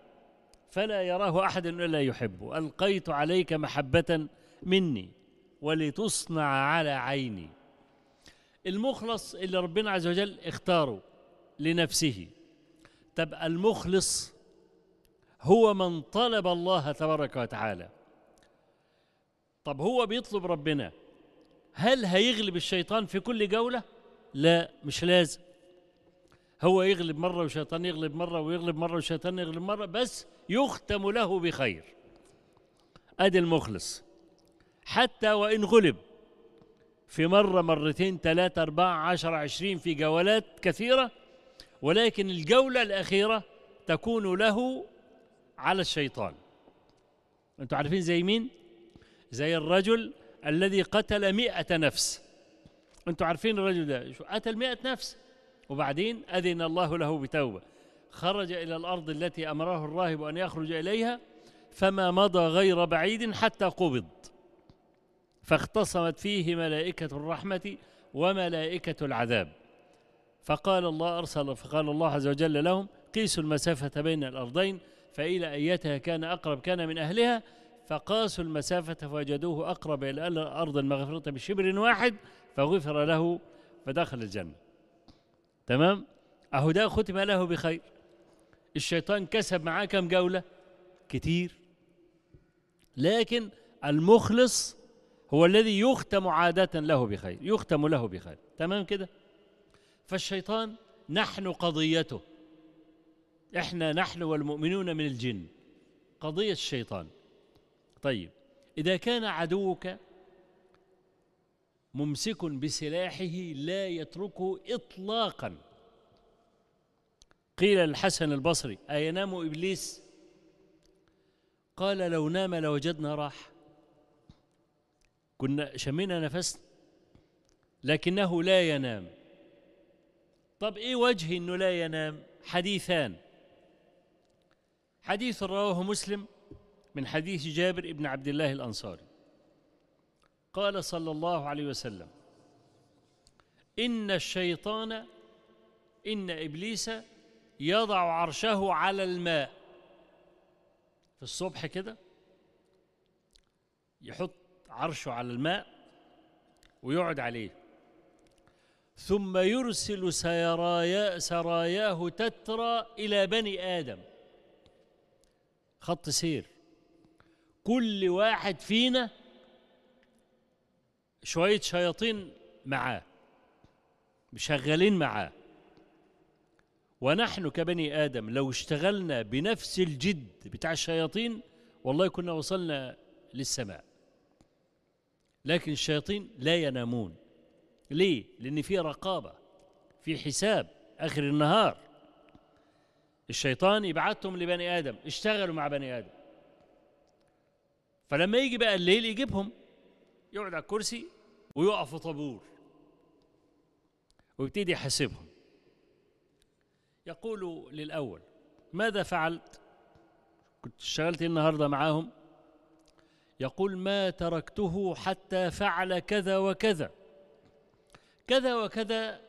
فلا يراه أحد إلا يحبه. ألقيت عليك محبة مني ولتصنع على عيني. المخلص اللي ربنا عز وجل اختاره لنفسه. طب المخلص هو من طلب الله تبارك وتعالى. طب هو بيطلب ربنا. هل هيغلب الشيطان في كل جولة؟ لا مش لازم. هو يغلب مرة والشيطان يغلب مرة ويغلب مرة والشيطان يغلب مرة بس يختم له بخير. أدي المخلص. حتى وإن غلب في مرة مرتين ثلاثة أربعة عشر عشرين في جولات كثيرة ولكن الجولة الأخيرة تكون له على الشيطان. أنتوا عارفين زي مين؟ زي الرجل الذي قتل مئة نفس. أنتوا عارفين الرجل ده؟ قتل مئة نفس. وبعدين أذن الله له بتوبة. خرج إلى الأرض التي أمره الراهب أن يخرج إليها فما مضى غير بعيد حتى قبض. فاختصمت فيه ملائكة الرحمة وملائكة العذاب. فقال الله أرسل فقال الله عز وجل لهم قيسوا المسافة بين الأرضين فإلى أيتها كان أقرب كان من أهلها فقاسوا المسافة فوجدوه أقرب إلى الأرض المغفرة بشبر واحد فغفر له فدخل الجنة. تمام؟ أهو ده ختم له بخير. الشيطان كسب معاه كم جولة؟ كتير. لكن المخلص هو الذي يختم عادة له بخير يختم له بخير. تمام كده؟ فالشيطان نحن قضيته. إحنا نحن والمؤمنون من الجن. قضية الشيطان. طيب إذا كان عدوك ممسك بسلاحه لا يتركه إطلاقا. قيل للحسن البصري أينام إبليس؟ قال لو نام لوجدنا راح. كنا شمينا نفسنا لكنه لا ينام. طب إيه وجه إنه لا ينام؟ حديثان. حديث رواه مسلم من حديث جابر بن عبد الله الأنصاري. قال صلى الله عليه وسلم إن الشيطان إن إبليس يضع عرشه على الماء. في الصبح كده يحط عرشه على الماء ويقعد عليه. ثم يرسل سرايا سراياه تترى إلى بني آدم. خط سير. كل واحد فينا شوية شياطين معاه شغالين معاه. ونحن كبني آدم لو اشتغلنا بنفس الجد بتاع الشياطين والله كنا وصلنا للسماء. لكن الشياطين لا ينامون. ليه؟ لأن في رقابة في حساب آخر النهار. الشيطان يبعتهم لبني آدم اشتغلوا مع بني آدم. فلما يجي بقى الليل يجيبهم يقعد على الكرسي ويقف طابور ويبتدي يحاسبهم. يقول للأول ماذا فعلت؟ كنت اشتغلت النهارده معاهم؟ يقول ما تركته حتى فعل كذا وكذا. كذا وكذا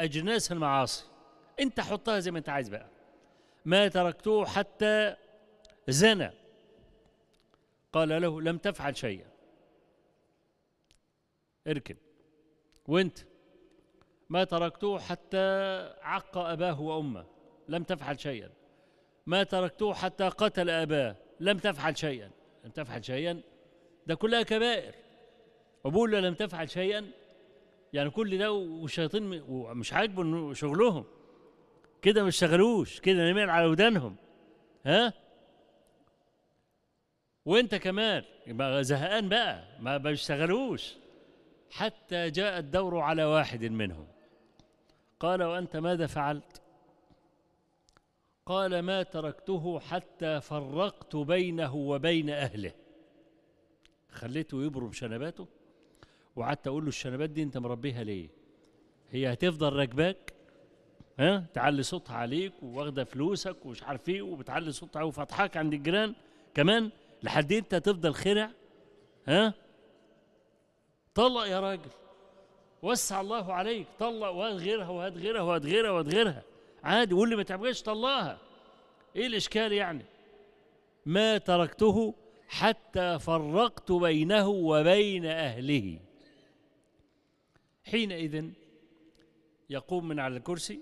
أجناس المعاصي. انت حطها زي ما انت عايز بقى. ما تركته حتى زنى. قال له لم تفعل شيئا. اركن. وانت. ما تركته حتى عق أباه وأمه. لم تفعل شيئا. ما تركته حتى قتل أباه. لم تفعل شيئا. لم تفعل شيئا؟ ده كلها كبائر. وبقول له لم تفعل شيئا؟ يعني كل ده والشياطين م- ومش عاجبه إنه شغلهم. كده مش شغلوش كده نميل على ودانهم. ها؟ وانت كمان يبقى زهقان بقى ما بيشتغلوش حتى جاء الدور على واحد منهم. قال وأنت ماذا فعلت؟ قال ما تركته حتى فرقت بينه وبين أهله. خليته يبرم شنباته وقعدت أقول له الشنبات دي أنت مربيها ليه؟ هي هتفضل راكباك ها؟ تعلي صوتها عليك واخده فلوسك ومش عارف إيه وبتعلي صوتها وفتحاك عند الجيران. كمان لحد انت تفضل خرع ها؟ طلق يا راجل. وسع الله عليك. طلق وهات غيرها وهات غيرها وهات غيرها وهات غيرها. عادي واللي ما تعبش طلقها إيه الإشكال يعني؟ ما تركته حتى فرقت بينه وبين أهله. حينئذ يقوم من على الكرسي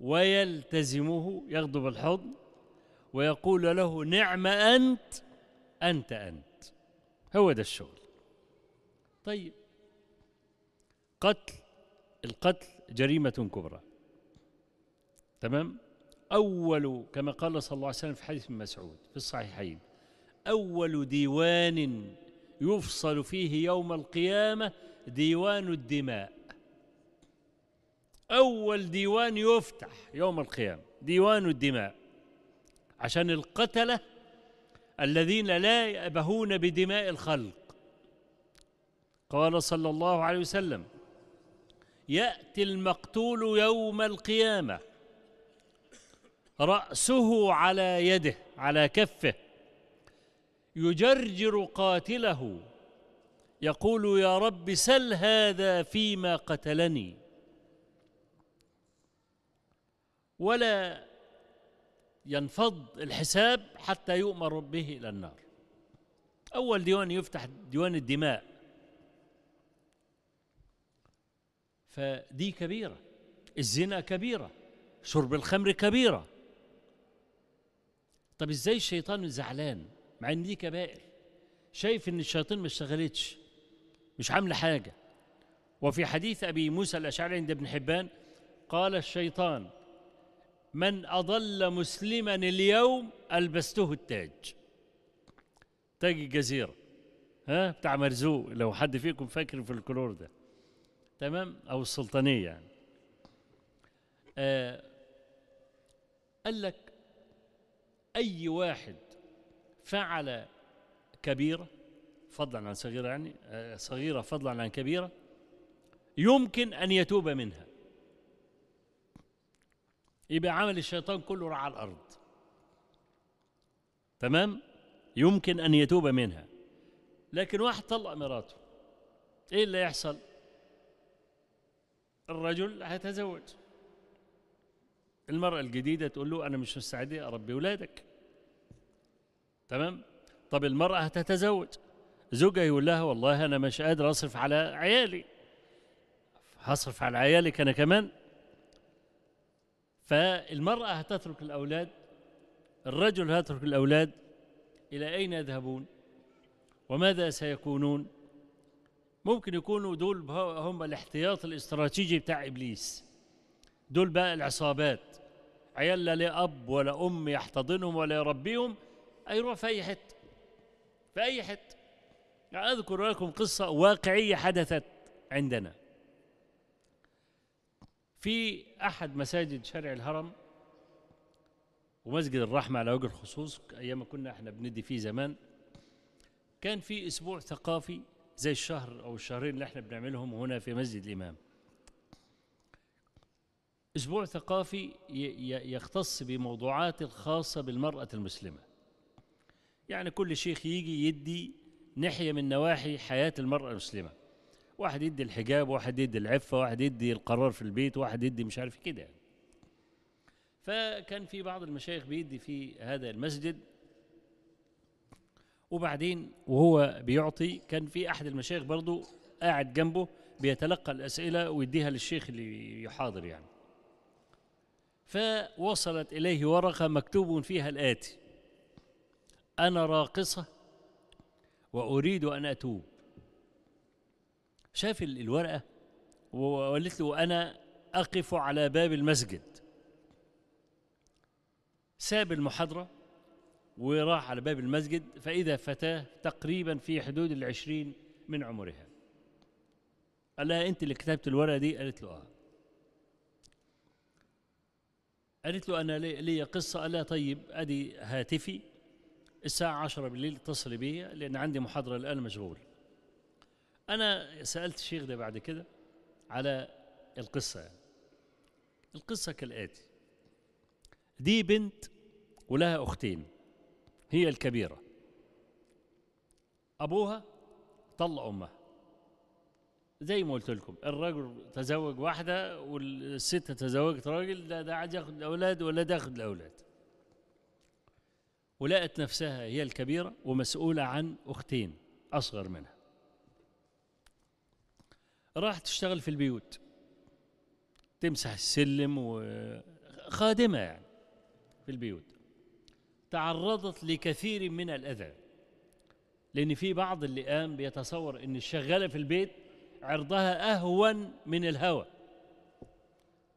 ويلتزمه ياخذه بالحضن ويقول له نعم أنت أنت أنت. هو ده الشغل. طيب. قتل القتل جريمة كبرى. تمام؟ أول كما قال صلى الله عليه وسلم في حديث ابن مسعود في الصحيحين أول ديوان يفصل فيه يوم القيامة ديوان الدماء. أول ديوان يفتح يوم القيامة ديوان الدماء. عشان القتلة الذين لا يأبهون بدماء الخلق. قال صلى الله عليه وسلم يأتي المقتول يوم القيامة. رأسه على يده على كفه. يجرجر قاتله. يقول يا رب سل هذا فيما قتلني. ولا ينفض الحساب حتى يؤمر به إلى النار. أول ديوان يفتح ديوان الدماء. فدي كبيرة الزنا كبيرة شرب الخمر كبيرة. طب إزاي الشيطان زعلان مع إن دي كبائر؟ شايف إن الشياطين ما اشتغلتش مش عاملة حاجة. وفي حديث أبي موسى الأشعري عند ابن حبان قال الشيطان من أضل مسلما اليوم ألبسته التاج. تاج الجزيرة. ها؟ بتاع مرزوق لو حد فيكم فاكر في الكلور ده. تمام؟ أو السلطانية يعني. آه قال لك أي واحد فعل كبيرة فضلا عن صغيرة يعني آه صغيرة فضلا عن كبيرة يمكن أن يتوب منها. يبقى عمل الشيطان كله راح على الأرض. تمام؟ يمكن أن يتوب منها. لكن واحد طلق مراته. إيه اللي يحصل؟ الرجل هيتزوج. المرأة الجديدة تقول له أنا مش مستعدة أربي أولادك تمام؟ طب المرأة هتتزوج. زوجها يقول لها والله أنا مش قادر أصرف على عيالي. هصرف على عيالك أنا كمان. فالمرأة هتترك الأولاد الرجل هيترك الأولاد. إلى أين يذهبون؟ وماذا سيكونون؟ ممكن يكونوا دول هم الاحتياط الاستراتيجي بتاع إبليس. دول بقى العصابات. عيال لا ليه أب ولا أم يحتضنهم ولا يربيهم؟ أيروح في أي حتة في أي حتة. أذكر لكم قصة واقعية حدثت عندنا. في أحد مساجد شارع الهرم ومسجد الرحمة على وجه الخصوص أيام كنا إحنا بندي فيه زمان كان في أسبوع ثقافي زي الشهر أو الشهرين اللي إحنا بنعملهم هنا في مسجد الإمام. أسبوع ثقافي يختص بموضوعات الخاصة بالمرأة المسلمة. يعني كل شيخ يجي يدي ناحية من نواحي حياة المرأة المسلمة. واحد يدي الحجاب واحد يدي العفة واحد يدي القرار في البيت واحد يدي مش عارف كده يعني. فكان في بعض المشايخ بيدي في هذا المسجد وبعدين وهو بيعطي كان في أحد المشايخ برضو قاعد جنبه بيتلقى الأسئلة ويديها للشيخ اللي يحاضر يعني. فوصلت إليه ورقة مكتوب فيها الآتي. أنا راقصة وأريد أن أتوب. شاف الورقة وقالت له أنا أقف على باب المسجد. ساب المحاضرة وراح على باب المسجد فإذا فتاة تقريبا في حدود العشرين من عمرها. قال لها أنت اللي كتبت الورقة دي؟ قالت له آه. قالت له أنا لي قصة قال لها طيب؟ أدي هاتفي. الساعة عشرة بالليل اتصلي بي لأن عندي محاضرة الآن مشغول. أنا سألت الشيخ ده بعد كده على القصة يعني. القصة كالآتي. دي بنت ولها أختين هي الكبيرة. أبوها طلق أمها. زي ما قلت لكم الرجل تزوج واحدة والست تزوجت راجل ده ده عايز ياخد الأولاد ولا ده ياخد الأولاد. ولقت نفسها هي الكبيرة ومسؤولة عن أختين أصغر منها. راحت تشتغل في البيوت تمسح السلم وخادمة يعني في البيوت. تعرضت لكثير من الأذى لأن في بعض اللي قام بيتصور إن الشغالة في البيت عرضها أهون من الهوى.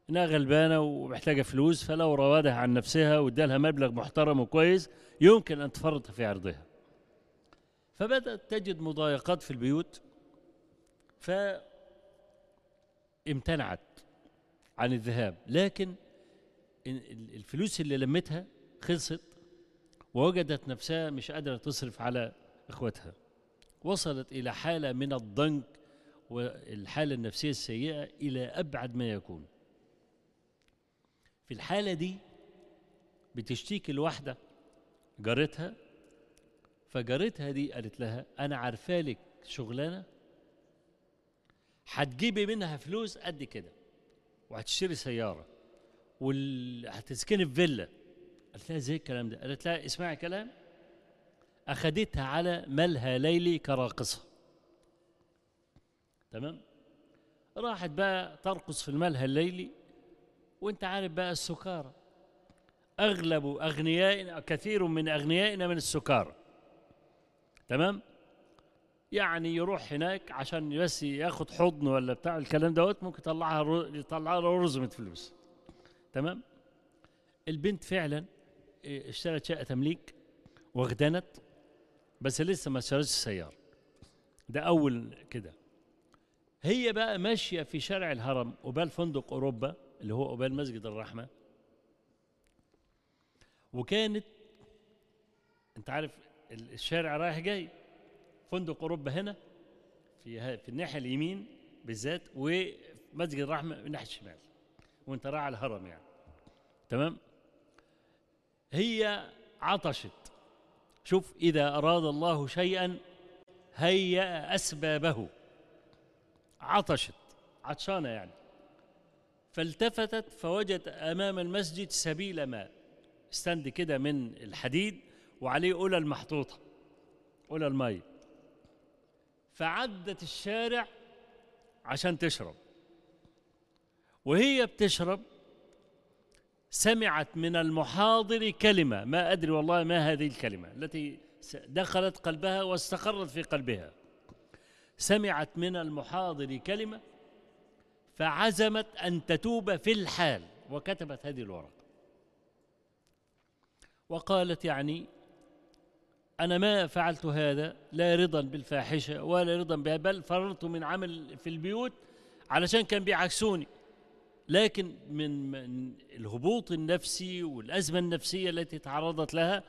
إنها غلبانة ومحتاجة فلوس فلو روادها عن نفسها وادالها مبلغ محترم وكويس يمكن أن تفرط في عرضها. فبدأت تجد مضايقات في البيوت فامتنعت عن الذهاب. لكن الفلوس اللي لمتها خلصت ووجدت نفسها مش قادرة تصرف على إخوتها وصلت إلى حالة من الضنك والحالة النفسية السيئة إلى أبعد ما يكون. في الحالة دي بتشتكي الواحدة جارتها فجارتها دي قالت لها أنا عارفالك شغلانة هتجيبي منها فلوس قد كده وهتشتري سيارة وهتسكني في فيلا. قالت لها زي الكلام ده؟ قالت لها اسمعي كلام أخدتها على ملهى ليلي كراقصة. تمام؟ راحت بقى ترقص في الملهى الليلي وانت عارف بقى السكارى. أغلب أغنيائنا كثير من أغنيائنا من السكارى. تمام؟ يعني يروح هناك عشان بس ياخد حضن ولا بتاع الكلام دوت ممكن يطلعها يطلع له رزمة فلوس تمام؟ البنت فعلا اشترت شقة تمليك واغتنت بس لسه ما اشترتش السيارة ده أول كده. هي بقى ماشية في شارع الهرم قبال فندق أوروبا اللي هو قبال مسجد الرحمة. وكانت أنت عارف الشارع رايح جاي فندق أوروبا هنا في في الناحية اليمين بالذات ومسجد الرحمة من الناحية الشمال وأنت رايح على الهرم يعني. تمام؟ هي عطشت. شوف إذا أراد الله شيئا هيأ أسبابه. عطشت عطشانة يعني. فالتفتت فوجدت أمام المسجد سبيل ماء استند كده من الحديد وعليه أولى المحطوطة أولى المي. فعدت الشارع عشان تشرب. وهي بتشرب سمعت من المحاضر كلمة. ما أدري والله ما هذه الكلمة التي دخلت قلبها واستقرت في قلبها. سمعت من المحاضر كلمة فعزمت أن تتوب في الحال وكتبت هذه الورقة. وقالت يعني أنا ما فعلت هذا لا رضا بالفاحشة ولا رضا بها بل فررت من عمل في البيوت علشان كان بيعكسوني. لكن من الهبوط النفسي والأزمة النفسية التي تعرضت لها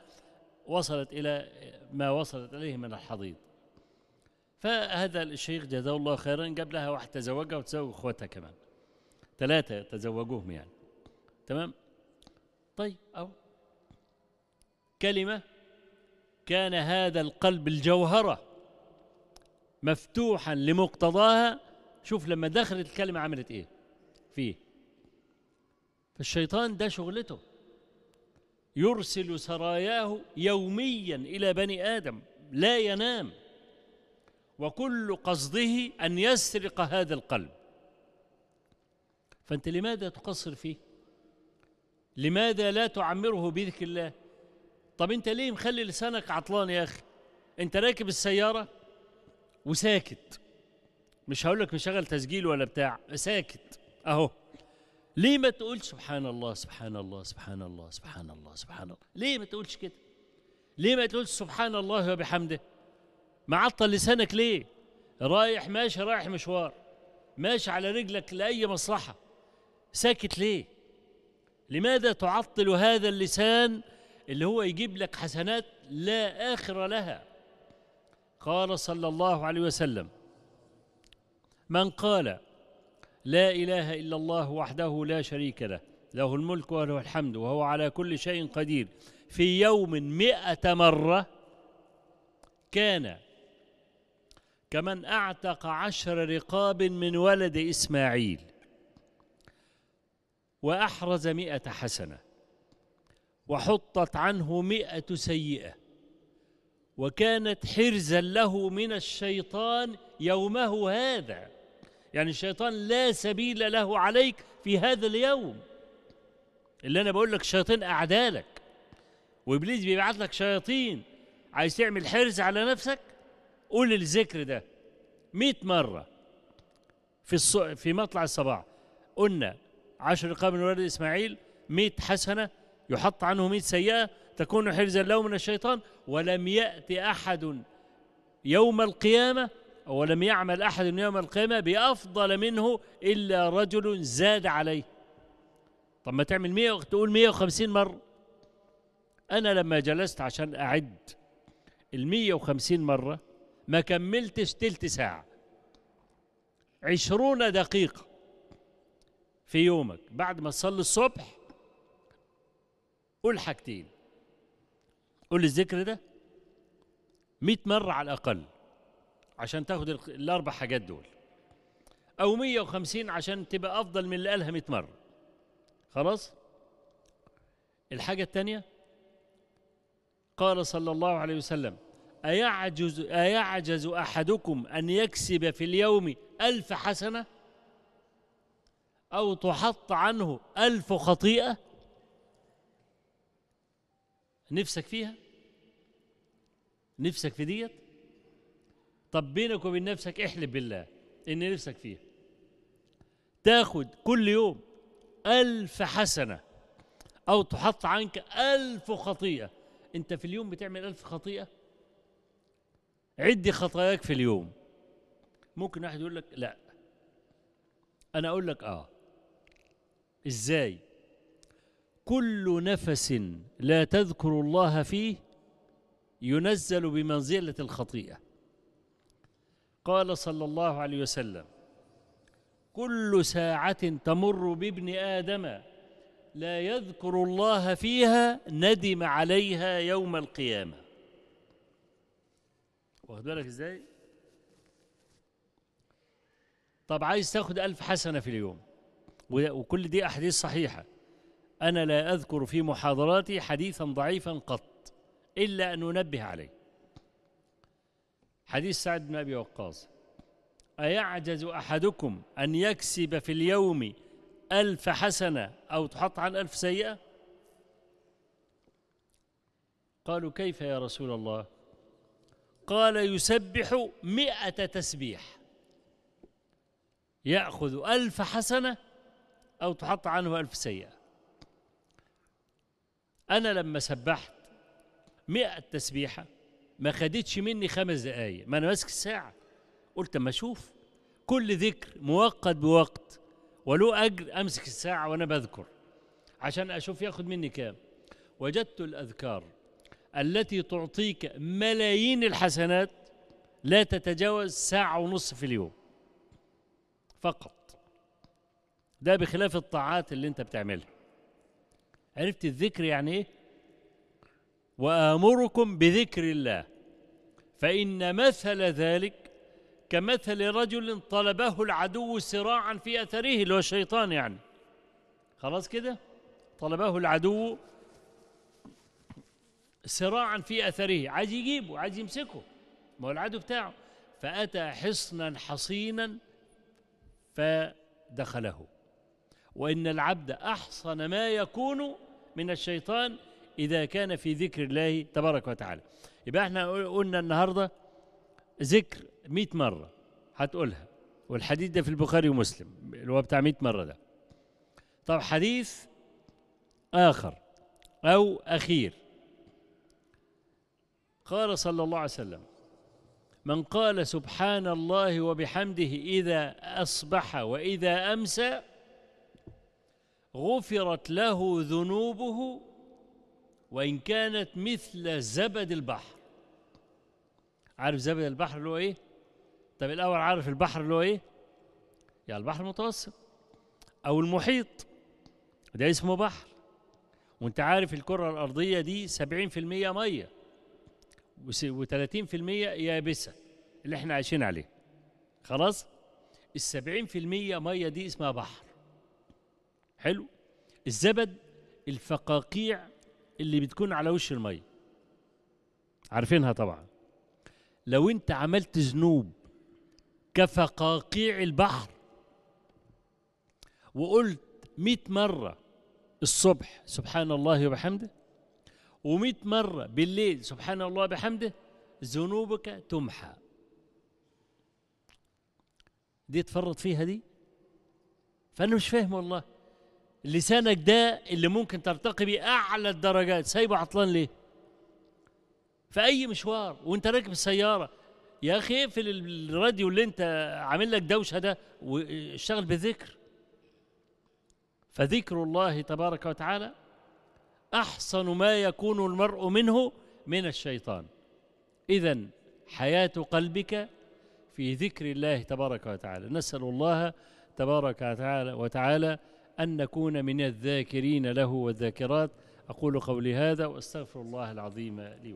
وصلت إلى ما وصلت إليه من الحضيض. فهذا الشيخ جزاه الله خيرا جاب لها واحد تزوجها وتزوج أخواتها كمان. ثلاثة تزوجوهم يعني. تمام؟ طيب أو. كلمة. كان هذا القلب الجوهرة مفتوحا لمقتضاها. شوف لما دخلت الكلمة عملت إيه؟ فيه. فالشيطان ده شغلته. يرسل سراياه يوميا إلى بني آدم. لا ينام. وكل قصده أن يسرق هذا القلب. فأنت لماذا تقصر فيه؟ لماذا لا تعمره بذكر الله؟ طب أنت ليه مخلي لسانك عطلان يا أخي؟ أنت راكب السيارة وساكت. مش هقول لك مشغل تسجيل ولا بتاع ساكت أهو. ليه ما تقول سبحان الله سبحان الله سبحان الله سبحان الله سبحان الله؟ ليه ما تقولش كده؟ ليه ما تقولش سبحان الله وبحمده؟ معطل لسانك ليه؟ رايح ماشي رايح مشوار. ماشي على رجلك لأي مصلحة. ساكت ليه؟ لماذا تعطل هذا اللسان اللي هو يجيب لك حسنات لا آخر لها؟ قال صلى الله عليه وسلم من قال لا إله إلا الله وحده لا شريك له له الملك وله الحمد وهو على كل شيء قدير في يوم مئة مرة كان كمن أعتق عشر رقاب من ولد إسماعيل وأحرز مئة حسنة وحطت عنه مئة سيئة وكانت حرزا له من الشيطان يومه هذا. يعني الشيطان لا سبيل له عليك في هذا اليوم. اللي أنا بقول لك الشياطين أعدالك. وإبليس بيبعت لك شياطين. عايز تعمل حرز على نفسك؟ قول الذكر ده مئة مرة في الص... في مطلع الصباح. قلنا عشر رقاب من ولد إسماعيل مئة حسنة يحط عنه مئة سيئة تكون حرزا له من الشيطان ولم يأتي أحد يوم القيامة ولم يعمل أحد يوم القيامة بأفضل منه إلا رجل زاد عليه. طب ما تعمل مية تقول مية وخمسين مرة أنا لما جلست عشان أعد المية وخمسين مرة ما كملتش تلت ساعة. عشرون دقيقة في يومك. بعد ما تصلي الصبح قول حاجتين. قول الذكر ده مئة مرة على الأقل عشان تاخد الأربع حاجات دول. أو مية وخمسين عشان تبقى أفضل من اللي قالها مئة مرة. خلاص؟ الحاجة الثانية قال صلى الله عليه وسلم أيعجز, أيعجز أحدكم أن يكسب في اليوم ألف حسنة؟ أو تحط عنه ألف خطيئة؟ نفسك فيها؟ نفسك في ديت؟ طب بينك وبين نفسك احلف بالله إن نفسك فيها. تاخد كل يوم ألف حسنة أو تحط عنك ألف خطيئة. أنت في اليوم بتعمل ألف خطيئة؟ عدي خطاياك في اليوم. ممكن واحد يقول لك لا. أنا أقول لك آه. إزاي؟ كل نفس لا تذكر الله فيه ينزل بمنزلة الخطيئة. قال صلى الله عليه وسلم كل ساعة تمر بابن آدم لا يذكر الله فيها ندم عليها يوم القيامة. واخد بالك إزاي؟ طب عايز تاخد ألف حسنة في اليوم. وكل دي أحاديث صحيحة. أنا لا أذكر في محاضراتي حديثا ضعيفا قط إلا أن أنبه عليه. حديث سعد بن أبي وقاص. أيعجز أحدكم أن يكسب في اليوم ألف حسنة أو تحط عن ألف سيئة؟ قالوا كيف يا رسول الله؟ قال يسبح مئة تسبيح. يأخذ ألف حسنة أو تحط عنه ألف سيئة. أنا لما سبحت مئة تسبيحة ما خدتش مني خمس دقايق. ما أنا ماسك الساعة. قلت أما أشوف. كل ذكر مؤقت بوقت. وله أجر أمسك الساعة وأنا بذكر. عشان أشوف ياخد مني كام. وجدت الأذكار. التي تعطيك ملايين الحسنات لا تتجاوز ساعة ونصف في اليوم. فقط. ده بخلاف الطاعات اللي انت بتعملها. عرفت الذكر يعني إيه؟ وآمركم بذكر الله. فإن مثل ذلك كمثل رجل طلبه العدو سراعا في أثره اللي هو الشيطان يعني. خلاص كده؟ طلبه العدو سراعا في أثره. عايز يجيبه عايز يمسكه. ما هو العدو بتاعه. فأتى حصنا حصينا فدخله. وإن العبد أحصن ما يكون من الشيطان إذا كان في ذكر الله تبارك وتعالى. يبقى إحنا قلنا النهاردة ذكر مئة مرة هتقولها. والحديث ده في البخاري ومسلم اللي هو بتاع مئة مرة ده. طب حديث آخر أو أخير. قال صلى الله عليه وسلم من قال سبحان الله وبحمده إذا أصبح وإذا أمسى غفرت له ذنوبه وإن كانت مثل زبد البحر عارف زبد البحر اللي هو إيه؟ طب الأول عارف البحر اللي هو إيه؟ يعني البحر المتوسط أو المحيط ده اسمه بحر وأنت عارف الكرة الأرضية دي 70% مية و30% يابسة اللي إحنا عايشين عليه. خلاص؟ في المية مية دي اسمها بحر. حلو؟ الزبد الفقاقيع اللي بتكون على وش المية. عارفينها طبعا. لو انت عملت ذنوب كفقاقيع البحر وقلت مئة مرة الصبح سبحان الله وبحمده ومئة مرة بالليل سبحان الله بحمده ذنوبك تمحى. دي تفرط فيها دي؟ فأنا مش فاهم والله. لسانك ده اللي ممكن ترتقي بيه أعلى الدرجات سايبه عطلان ليه؟ في أي مشوار وأنت راكب السيارة. يا أخي اقفل الراديو اللي أنت عامل لك دوشة ده واشتغل بالذكر فذكر الله تبارك وتعالى أحسن ما يكون المرء منه من الشيطان. إذا حياة قلبك في ذكر الله تبارك وتعالى. نسأل الله تبارك وتعالى, وتعالى أن نكون من الذاكرين له والذاكرات. أقول قولي هذا وأستغفر الله العظيم لي